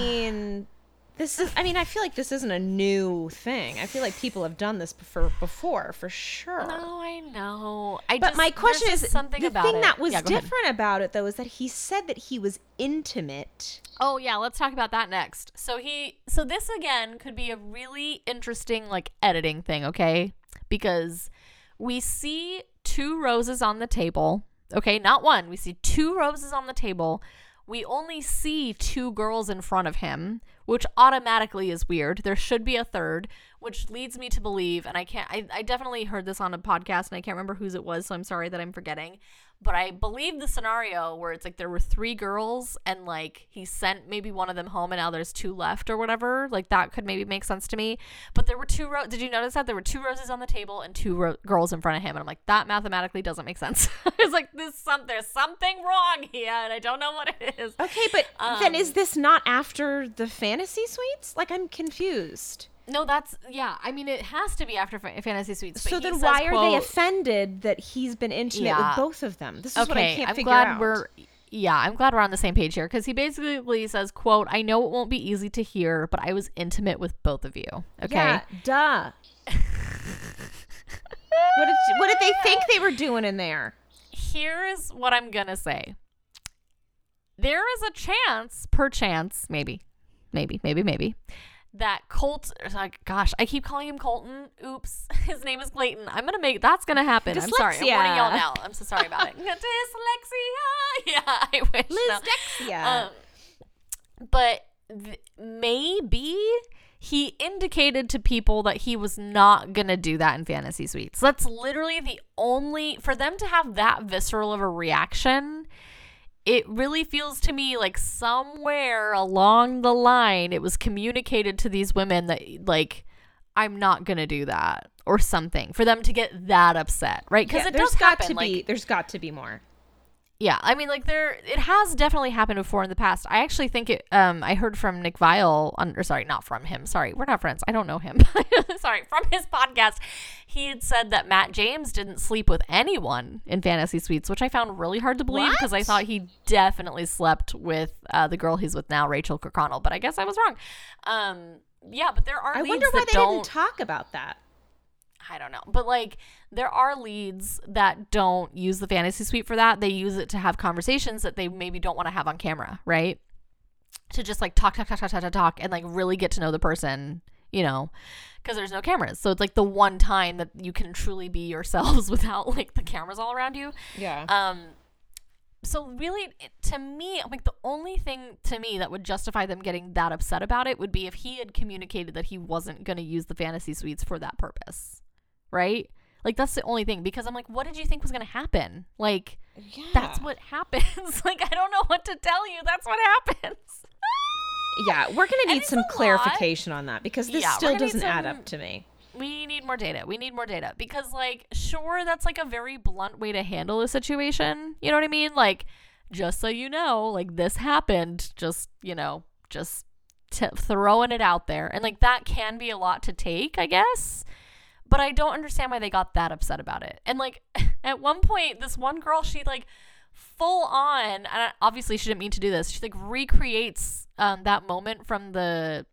This is. I mean, I feel like this isn't a new thing. I feel like people have done this before, before for sure. no, I know. I But just, my question is, something the about thing it. that was Yeah, go ahead. different about it, though, is that he said that he was intimate. Oh yeah, let's talk about that next. So he so this again could be a really interesting like editing thing, okay? Because we see two roses on the table. Okay, not one. We see two roses on the table. We only see two girls in front of him, which automatically is weird. There should be a third, which leads me to believe, and I can't I, I definitely heard this on a podcast and I can't remember whose it was, so I'm sorry that I'm forgetting but I believe the scenario where it's like there were three girls and like he sent maybe one of them home and now there's two left or whatever. Like that could maybe make sense to me. But there were two ro- Did you notice that there were two roses on the table and two ro- girls in front of him? And I'm like, that mathematically doesn't make sense. (laughs) it's like, this some there's something wrong here and I don't know what it is. Okay, but then is Um, this not after the fantasy suites? Like, I'm confused. No, that's yeah. I mean, it has to be after Fa- Fantasy Suites. So he then, says, why are they offended that he's been intimate Yeah. with both of them? This is what I can't I'm figure glad out. we're yeah, I'm glad we're on the same page here because he basically says, "quote I know it won't be easy to hear, but I was intimate with both of you." Okay, Yeah, duh. what did what did they think they were doing in there? here's what I'm gonna say. There is a chance, perchance, maybe, maybe, maybe, maybe, that Colt. Like, gosh, I keep calling him Colton. Oops, (laughs) his name is Clayton. I'm gonna make that's gonna happen. I'm sorry. I'm warning y'all now. I'm so sorry about it. (laughs) (laughs) Dyslexia. Yeah, I wish. no. Dyslexia. Um, but th- maybe he indicated to people that he was not gonna do that in fantasy suites. That's literally the only for them to have that visceral of a reaction. It really feels to me like somewhere along the line it was communicated to these women that like I'm not gonna do that or something for them to get that upset, right? Because Yeah, it does got happen. to like, be there's got to be more. Yeah, I mean, like there, it has definitely happened before in the past. I actually think it. Um, I heard from Nick Viall on, or sorry, not from him. Sorry, we're not friends. I don't know him. (laughs) sorry, from his podcast, he had said that Matt James didn't sleep with anyone in fantasy suites, which I found really hard to believe because I thought he definitely slept with uh, the girl he's with now, Rachel Kirkconnell. But I guess I was wrong. Um, yeah, but there are. I wonder why they don't, didn't talk about that. I don't know. But like there are leads that don't use the fantasy suite for that. They use it to have conversations that they maybe don't want to have on camera, right? To just like talk, talk, talk, talk, talk, talk, talk and like really get to know the person, you know, because there's no cameras. So it's like the one time that you can truly be yourselves (laughs) without like the cameras all around you. Yeah. Um, so really, to me, I'm like the only thing to me that would justify them getting that upset about it would be if he had communicated that he wasn't going to use the fantasy suites for that purpose, right? Like that's the only thing because I'm like, what did you think was going to happen? Like yeah. that's what happens. (laughs) like I don't know what to tell you. That's what happens. Yeah, we're gonna need some a lot. clarification on that because this Yeah, still doesn't add up to me. we need more data. We need more data because, like, sure, that's like a very blunt way to handle a situation. You know what I mean? Like, just so you know, like this happened. Just you know, just t- throwing it out there, and like that can be a lot to take, I guess. But I don't understand why they got that upset about it. And like, (laughs) at one point, this one girl, she like full on, and obviously she didn't mean to do this. She like recreates um, that moment from the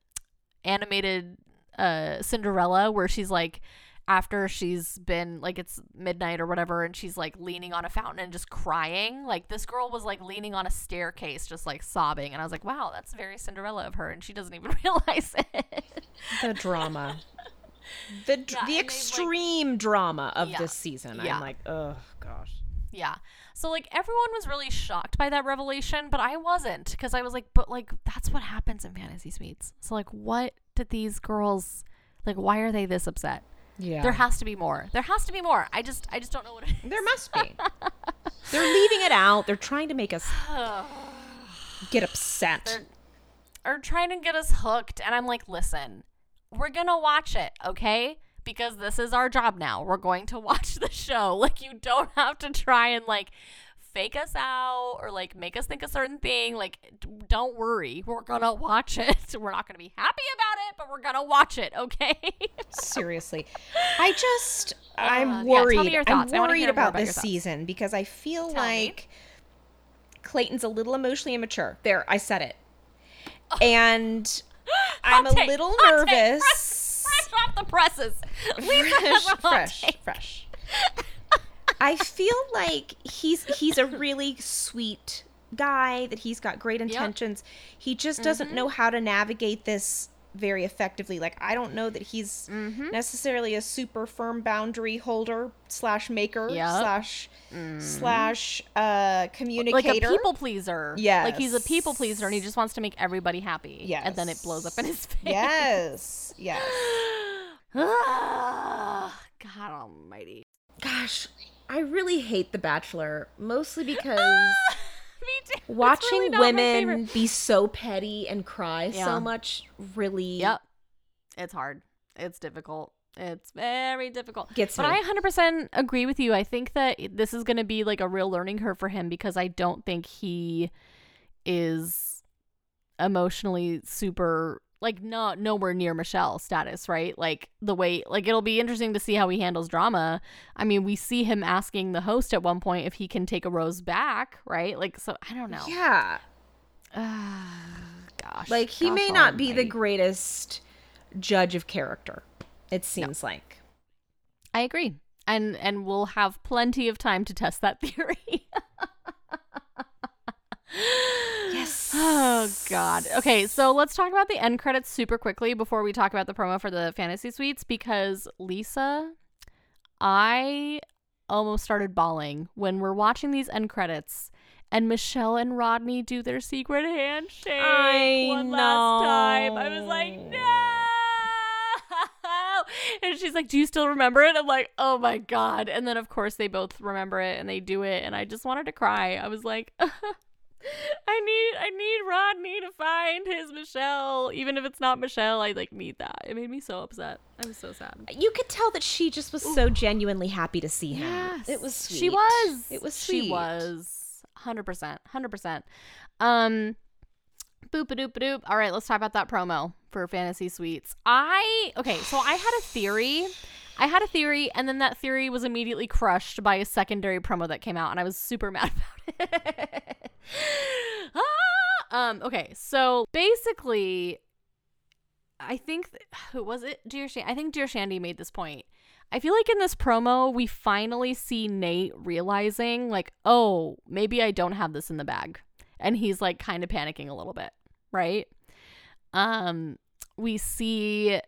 animated uh Cinderella where she's like after she's been like it's midnight or whatever and she's like leaning on a fountain and just crying like this girl was like leaning on a staircase just like sobbing and i was like wow that's very cinderella of her and she doesn't even (laughs) realize it the drama the Yeah, the extreme drama of Yeah. this season Yeah. i'm like oh gosh Yeah. So like everyone was really shocked by that revelation, but I wasn't because I was like, but like that's what happens in fantasy suites. So like what did these girls like why are they this upset? yeah There has to be more. There has to be more. I just I just don't know what it is. there must be (laughs) they're leaving it out they're trying to make us (sighs) get upset They're- Or trying to get us hooked and I'm like, "Listen, we're going to watch it, okay? Because this is our job now. We're going to (laughs) watch the show. Like you don't have to try and like fake us out or like make us think a certain thing. Like don't worry. We're going to watch (laughs) it. We're not going to be happy about it, but we're going to watch it, okay? (laughs) seriously i just Uh, i'm yeah, me worried your i'm thoughts. I wanna worried about about this season because i feel Tell me. like clayton's a little emotionally immature there i said it and (laughs) i'm a take, little nervous Fresh, fresh off the presses. Lisa fresh fresh fresh. (laughs) I feel like he's he's a really sweet guy that he's got great intentions. He just doesn't Mm-hmm. know how to navigate this very effectively like i don't know that he's Mm-hmm. necessarily a super firm boundary holder slash maker Yep. slash slash uh communicator like a people pleaser. Yeah, like he's a people pleaser and he just wants to make everybody happy. Yeah, and then it blows up in his (laughs) face. yes yes (sighs) Ah, God almighty. gosh i really hate the bachelor mostly (gasps) because (laughs) Me too. Watching really women be so petty and cry Yeah. so much really Yep. It's hard. It's difficult. It's very difficult. Gets but me. I 100% agree with you. I think that this is going to be like a real learning curve for him because I don't think he is emotionally super like not nowhere near Michelle status, right? Like the way like it'll be interesting to see how he handles drama. I mean, we see him asking the host at one point if he can take a rose back, right? Like so I don't know. yeah (sighs) Gosh. like he may not be the greatest judge of character it seems like I agree. And and we'll have plenty of time to test that (laughs) theory. Yes (gasps) oh god. Okay, so let's talk about the end credits super quickly before we talk about the promo for the fantasy suites because Lisa I almost started bawling when we're watching these end credits and Michelle and Rodney do their secret handshake I one last time. I was like, no. (laughs) And she's like, Do you still remember it? I'm like, Oh my God. And then, of course, they both remember it and they do it. And I just wanted to cry. I was like, (laughs) (laughs) I need, I need Rodney to find his Michelle. Even if it's not Michelle, I like need that. It made me so upset. I was so sad. you could tell that she just was so genuinely happy to see him Yes. it was sweet. She was. it was sweet She was. 100%. 100%. Um, boop a doop a doop. All right, let's talk about that promo for Fantasy Suites. I, okay, so I had a theory. I had a theory, and then that theory was immediately crushed by a secondary promo that came out, and I was super (laughs) mad about it. (laughs) ah! Um, okay, so basically, I think th- (sighs) who was it? Dear Shandi. I think Dear Shandi made this point. I feel like in this promo, we finally see Nate realizing, like, oh, maybe I don't have this in the bag. And he's like kind of panicking a little bit, right? Um, we see,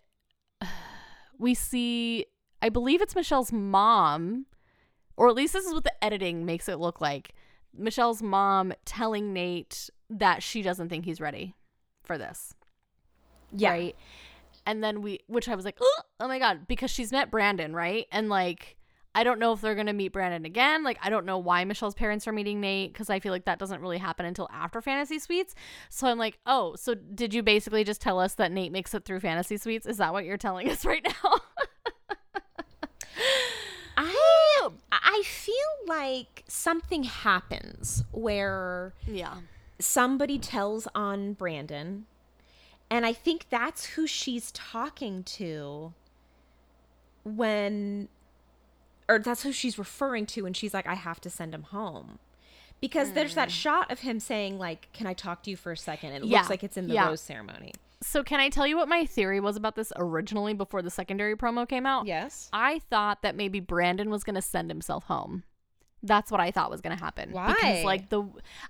(sighs) we see, I believe it's Michelle's mom, or at least this is what the editing makes it look like. Michelle's mom telling Nate that she doesn't think he's ready for this yeah right? And then we, which I was like, oh, oh my god, because she's met Brandon, right? And like, I don't know if they're gonna meet Brandon again. Like, I don't know why Michelle's parents are meeting Nate because I feel like that doesn't really happen until after Fantasy Suites. So I'm like, oh, so did you basically just tell us that Nate makes it through Fantasy Suites? Is that what you're telling us (laughs) right now? Oh, like something happens where Yeah. somebody tells on Brandon, and I think that's who she's talking to when, or that's who she's referring to when she's like, I have to send him home. Because there's that hmm. shot of him saying, like, can I talk to you for a second? And it Yeah. looks like it's in the Yeah. rose ceremony. So can I tell you what my theory was about this originally before the secondary promo came out? Yes. I thought that maybe Brandon was going to send himself home. That's what I thought was going to happen. Why? Because like the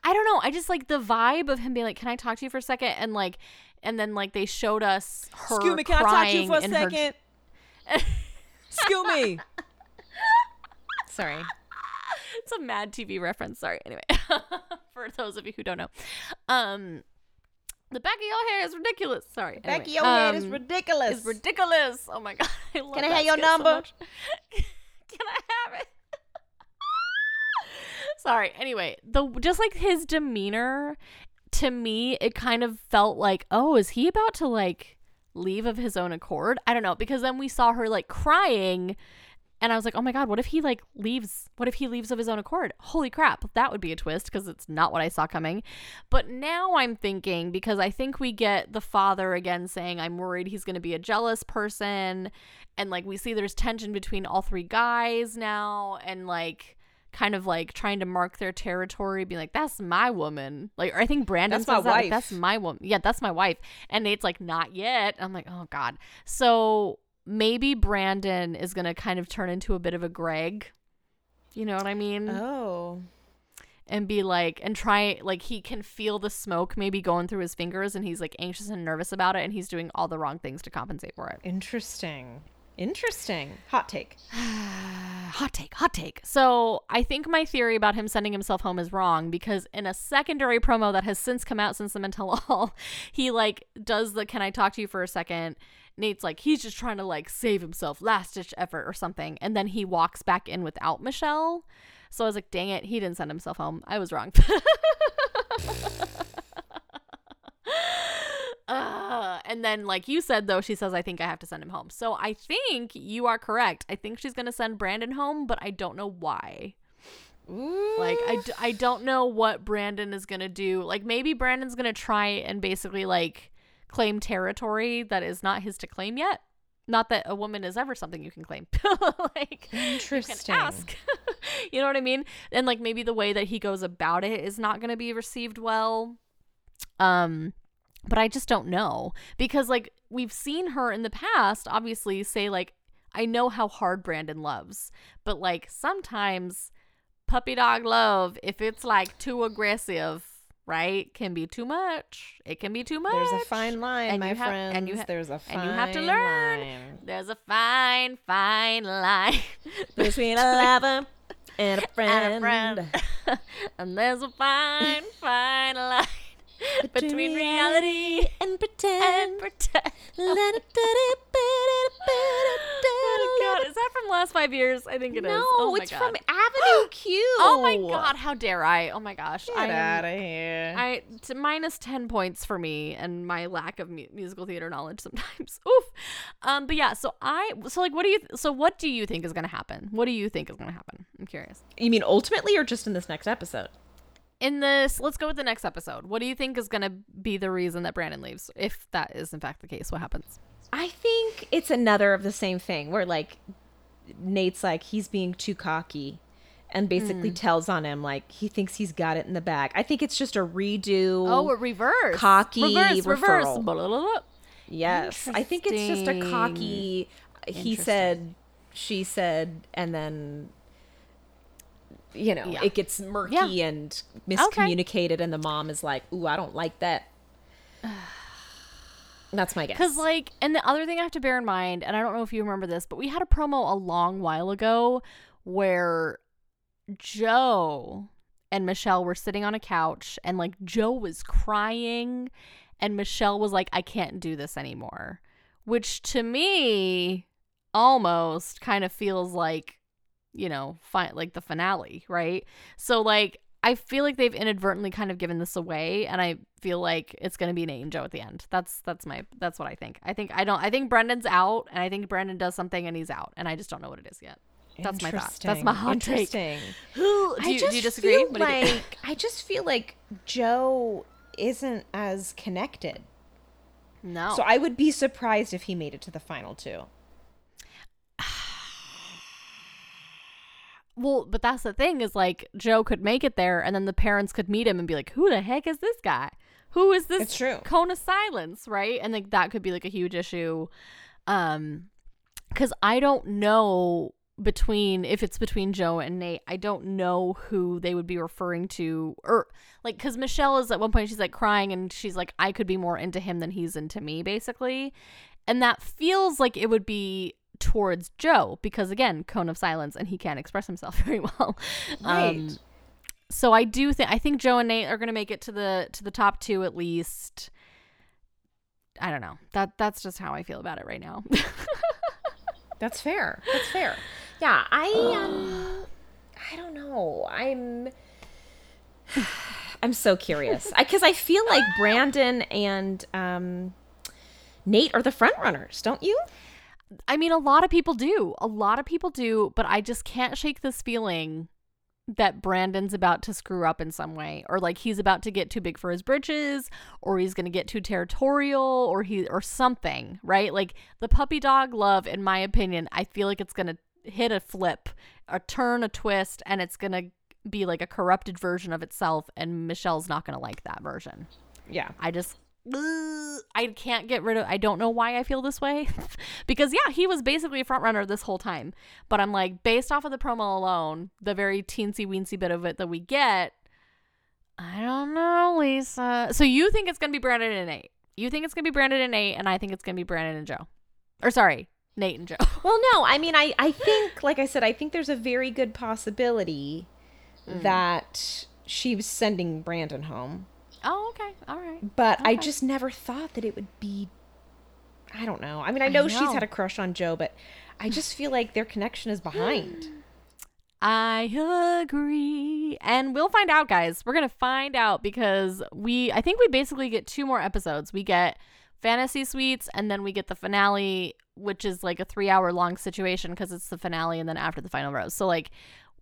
I don't know, I just like the vibe of him being like, "Can I talk to you for a second? And like and then like they showed us her Excuse me, can I talk to you for a in her- second? (laughs) Excuse me. (laughs) Sorry. it's a mad TV reference. Sorry. Anyway, (laughs) for those of you who don't know, um, the back of your hair is ridiculous. Sorry. Back Anyway, of your head is um, ridiculous. It's ridiculous. Oh my (laughs) god. I love Can I have your skit so number? (laughs) Can I have it? (laughs) Sorry. Anyway, the just like his demeanor to me, it kind of felt like, oh, is he about to like leave of his own accord? I don't know because then we saw her like crying. And I was like, oh my God, what if he like leaves? What if he leaves of his own accord? Holy crap, that would be a twist because it's not what I saw coming. But now I'm thinking because I think we get the father again saying, I'm worried he's going to be a jealous person. And like we see there's tension between all three guys now. And like, kind of like trying to mark their territory, be like, "That's my woman." Like, or I think Brandon That's says that, like, "That's my woman." Yeah, that's my wife. And Nate's like, "Not yet." I'm like, "Oh God." So maybe Brandon is gonna kind of turn into a bit of a Greg. You know what I mean? Oh. and be like and try like he can feel the smoke maybe going through his fingers and he's like anxious and nervous about it and he's doing all the wrong things to compensate for it. Interesting. Interesting. Hot take. (sighs) hot take, hot take. So I think my theory about him sending himself home is wrong because in a secondary promo that has since come out since the mental (laughs) all, he like does the can I talk to you for a second? Nate's like, he's just trying to like save himself, last ditch effort or something. And then he walks back in without Michelle. So I was like, dang it, he didn't send himself home. I was wrong. (laughs) Uh, and then, like you said, though, she says, I think I have to send him home. So I think you are correct. I think she's going to send Brandon home, but I don't know why. Like, I, d- I don't know what Brandon is going to do. Like, maybe Brandon's going to try and basically, like, claim territory that is not his to claim yet. Not that a woman is ever something you can claim. (laughs) like, Interesting. you ask. (laughs) you know what I mean? And, like, maybe the way that he goes about it is not going to be received well. Um, but I just don't know because like we've seen her in the past obviously say like I know how hard Brandon loves, but like sometimes puppy dog love if it's like too aggressive, right? Can be too much. It can be too much. There's a fine line, And my have- friends. and you ha- There's a fine and you have to learn. line There's a fine fine line (laughs) between a lover and a friend. (laughs) and a friend. (laughs) and there's a fine fine line between reality and pretend. and pretend. God, is that from the last five years? I think it is. no, oh it's from Avenue (gasps) Q. Oh my god, how dare I? Oh my gosh. Get I am- out of here. I minus 10 points for me and my lack of mu- musical theater knowledge (laughs) sometimes. Oof. Um but yeah, so I so like what do you th- so what do you think is going to happen? What do you think is going to happen? I'm curious. you mean ultimately or just in this next episode? In this, let's go with the next episode. What do you think is going to be the reason that Brandon leaves? If that is in fact the case, what happens? I think it's another of the same thing where like Nate's like he's being too cocky and basically hmm. tells on him like he thinks he's got it in the bag. I think it's just a redo. Oh, a reverse. cocky reverse, reverse. referral. Blah, blah, blah, blah. yes. I think it's just a cocky he said, she said and then you know, Yeah. it gets murky Yeah. and miscommunicated and the mom is like, "Ooh, I don't like that." (sighs) (sighs) (sighs) That's my guess. Because, like, and the other thing I have to bear in mind, and I don't know if you remember this, but we had a promo a long while ago where Joe and Michelle were sitting on a couch, and like Joe was crying, and Michelle was like, I can't do this anymore. Which to me almost kind of feels like, you know, fi- like the finale, right? So, like, I feel like they've inadvertently kind of given this away, and I feel like it's gonna be Nate and Joe at the end. That's that's my that's what I think. I think I don't I think Brandon's out, and I think Brandon does something and he's out, and I just don't know what it is yet. That's my thought. That's my hot take. (laughs) Who do I you, just do you disagree? feel What do you think? like I just feel like Joe isn't as connected. No. So I would be surprised if he made it to the final two. Well, but that's the thing is like Joe could make it there, and then the parents could meet him and be like, "Who the heck is this guy? Who is this It's true. cone of silence?" Right? And like that could be like a huge issue, um, because I don't know between if it's between Joe and Nate, I don't know who they would be referring to, or like because Michelle is at one point she's like crying and she's like, "I could be more into him than he's into me," basically, and that feels like it would be towards Joe because again, cone of silence and he can't express himself (laughs) very well. Right. Um, so I do think I think Joe and Nate are going to make it to the to the top 2 at least. I don't know. That that's just how I feel about it right now. (laughs) That's fair. That's fair. Yeah, I um I don't know. I'm (sighs) I'm so curious. Because I, feel like Brandon and um Nate are the front runners, don't you? I mean, a lot of people do. A lot of people do, but I just can't shake this feeling that Brandon's about to screw up in some way or like he's about to get too big for his britches or he's going to get too territorial or he or something, right? Like the puppy dog love in my opinion, I feel like it's going to hit a flip, a turn, a twist and it's going to be like a corrupted version of itself and Michelle's not going to like that version. Yeah. I just I can't get rid of I don't know why I feel this way. (laughs) Because yeah he was basically a front runner this whole time. But I'm like based off of the promo alone the very teensy weensy bit of it that we get I don't know Lisa. So you think it's gonna be Brandon and Nate? You think it's gonna be Brandon and Nate and I think it's gonna be Brandon and Joe. Or sorry Nate and Joe. (laughs) Well, no, I mean, I, I think, like I said, I think there's a very good possibility mm. that she's sending Brandon home. Oh okay all right But I just never thought that it would be. I don't know. I mean, I know, she's know. had a crush on Joe, but I just feel like their connection is behind. (gasps) I agree. And we'll find out, guys. We're going to find out because we, I think we basically get two more episodes. We get Fantasy Suites and then we get the finale, which is like a three hour long situation because it's the finale and then after the final rose. So, like,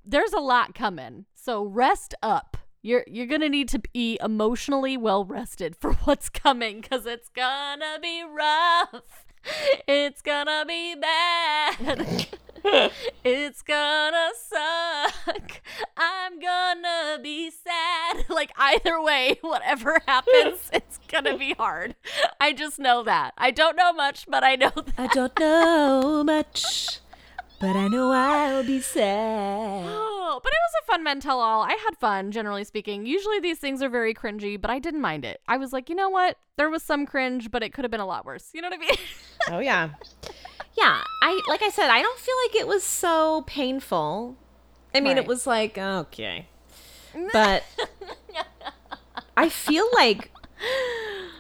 there's a lot coming. So, rest up. You're, you're gonna need to be emotionally well rested for (laughs) what's coming because it's gonna be rough. It's gonna be bad. (laughs) it's gonna suck. I'm gonna be sad. (laughs) Like either way, whatever happens, it's gonna be hard. I just know that. I don't know much, but I know that. I don't know much, but I know I'll be sad. (gasps) Oh, but it was a fun men tell all. I had fun, generally speaking. Usually these things are very cringy, but I didn't mind it. I was like, you know what? There was some cringe, but it could have been a lot worse. You know what I mean? (laughs) Oh yeah, yeah. I like I said, I don't feel like it was so painful. I mean, Right. it was like okay, (laughs) but I feel like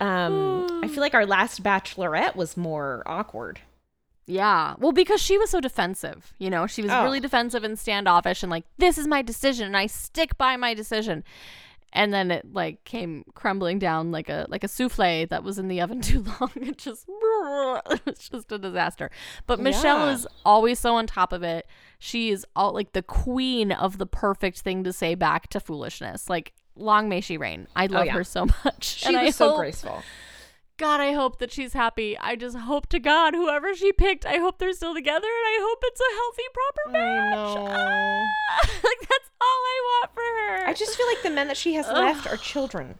um I feel like our last bachelorette was more awkward. Yeah. Well, because she was so defensive, you know, she was Oh. really defensive and standoffish and like, this is my decision and I stick by my decision. And then it like came crumbling down like a like a souffle that was in the oven (laughs) too long. It just (laughs) it was just a disaster. But Michelle Yeah. is always so on top of it. She is all like the queen of the perfect thing to say back to foolishness. Like long may she reign. I oh, love Oh, yeah. her so (laughs) much. She And I was so hope- graceful. God, I hope that she's happy. I just hope to God, whoever she picked, I hope they're still together and I hope it's a healthy, proper match. Ah, (laughs) like, that's all I want for her. I just feel like the men that she has left are children.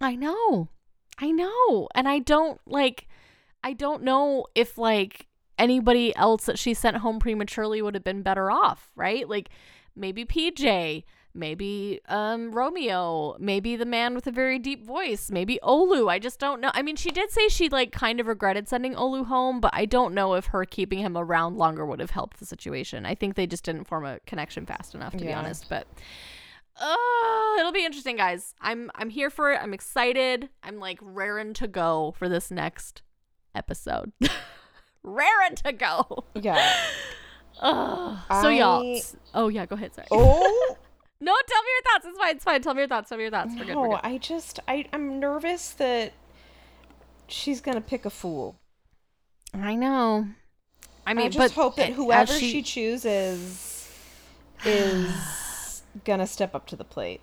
I know. I know. And I don't, like, I don't know if, like, anybody else that she sent home prematurely would have been better off, right? Like, maybe PJ. Maybe um Romeo, maybe the man with a very deep voice, maybe Olu. I just don't know. I mean, she did say she like kind of regretted sending Olu home, but I don't know if her keeping him around longer would have helped the situation. I think they just didn't form a connection fast enough, to be honest. But uh, it'll be interesting, guys. I'm I'm here for it. I'm excited. I'm like raring to go for this next episode. (laughs) raring to go. Yeah. (laughs) Ugh. so y'all. Oh yeah, go ahead. Sorry. Oh No, tell me your thoughts. It's fine. It's fine. Tell me your thoughts. Tell me your thoughts. We're good. We're no! good. I just I I'm nervous that she's gonna pick a fool. I know. I mean, I just hope that whoever she, chooses is (sighs) gonna step up to the plate.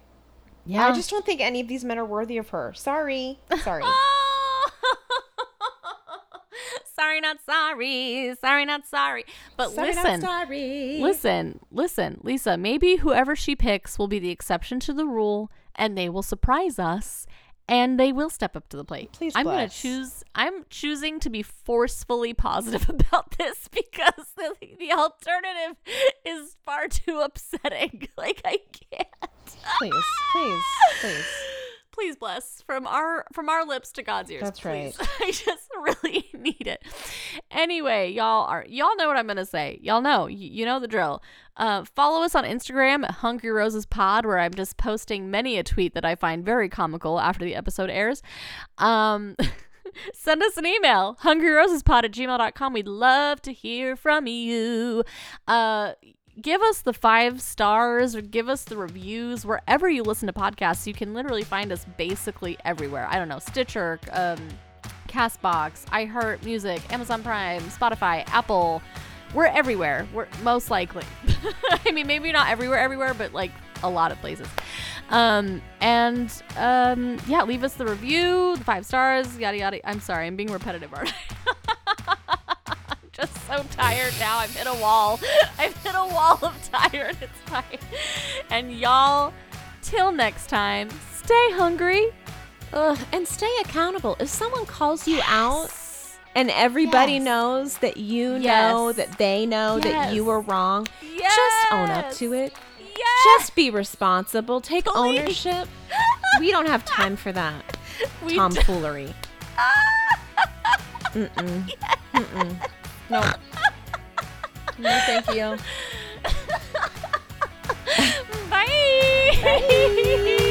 yeah. I just don't think any of these men are worthy of her. Sorry. Sorry. (laughs) Oh, Sorry, not sorry. Sorry, not sorry. But Sorry, not listen, sorry. listen, listen, Lisa. Maybe whoever she picks will be the exception to the rule, and they will surprise us, and they will step up to the plate. Please I'm gonna choose. I'm choosing to be forcefully positive (laughs) about this because the, the alternative is far too upsetting. (laughs) Like I can't. Please, please, please. Please bless from our from our lips to God's ears. That's please. (laughs) I just (laughs) really need it. Anyway, y'all are y'all know what I'm gonna say. Y'all know y- you know the drill. Uh, follow us on Instagram at Hungry Roses Pod, where I'm just posting many a tweet that I find very comical after the episode airs. Um. (laughs) Send us an email, hungryrosespod at gmail.com. We'd love to hear from you. Uh, give us the five stars or give us the reviews wherever you listen to podcasts. You can literally find us basically everywhere. I don't know, Stitcher, um, Castbox, iHeart Music, Amazon Prime, Spotify, Apple. We're everywhere. We're most likely. (laughs) I mean, maybe not everywhere, everywhere, but like a lot of places. Um, and um, yeah, leave us the review, the five stars, yada yada. I'm sorry, I'm being repetitive, aren't I? (laughs) I'm just so tired now. I've hit a wall. (laughs) I've hit a wall of tired. (laughs) It's fine. And y'all, till next time, stay hungry. Ugh, and stay accountable. If someone calls you out and everybody Yes. knows that you know that they know that you were wrong, Yes. just own up to it. Yes. Just be responsible. Take Please. ownership. We don't have time for that (laughs) We tomfoolery. Mm-mm. Mm-mm. No. (laughs) No, thank you. Bye.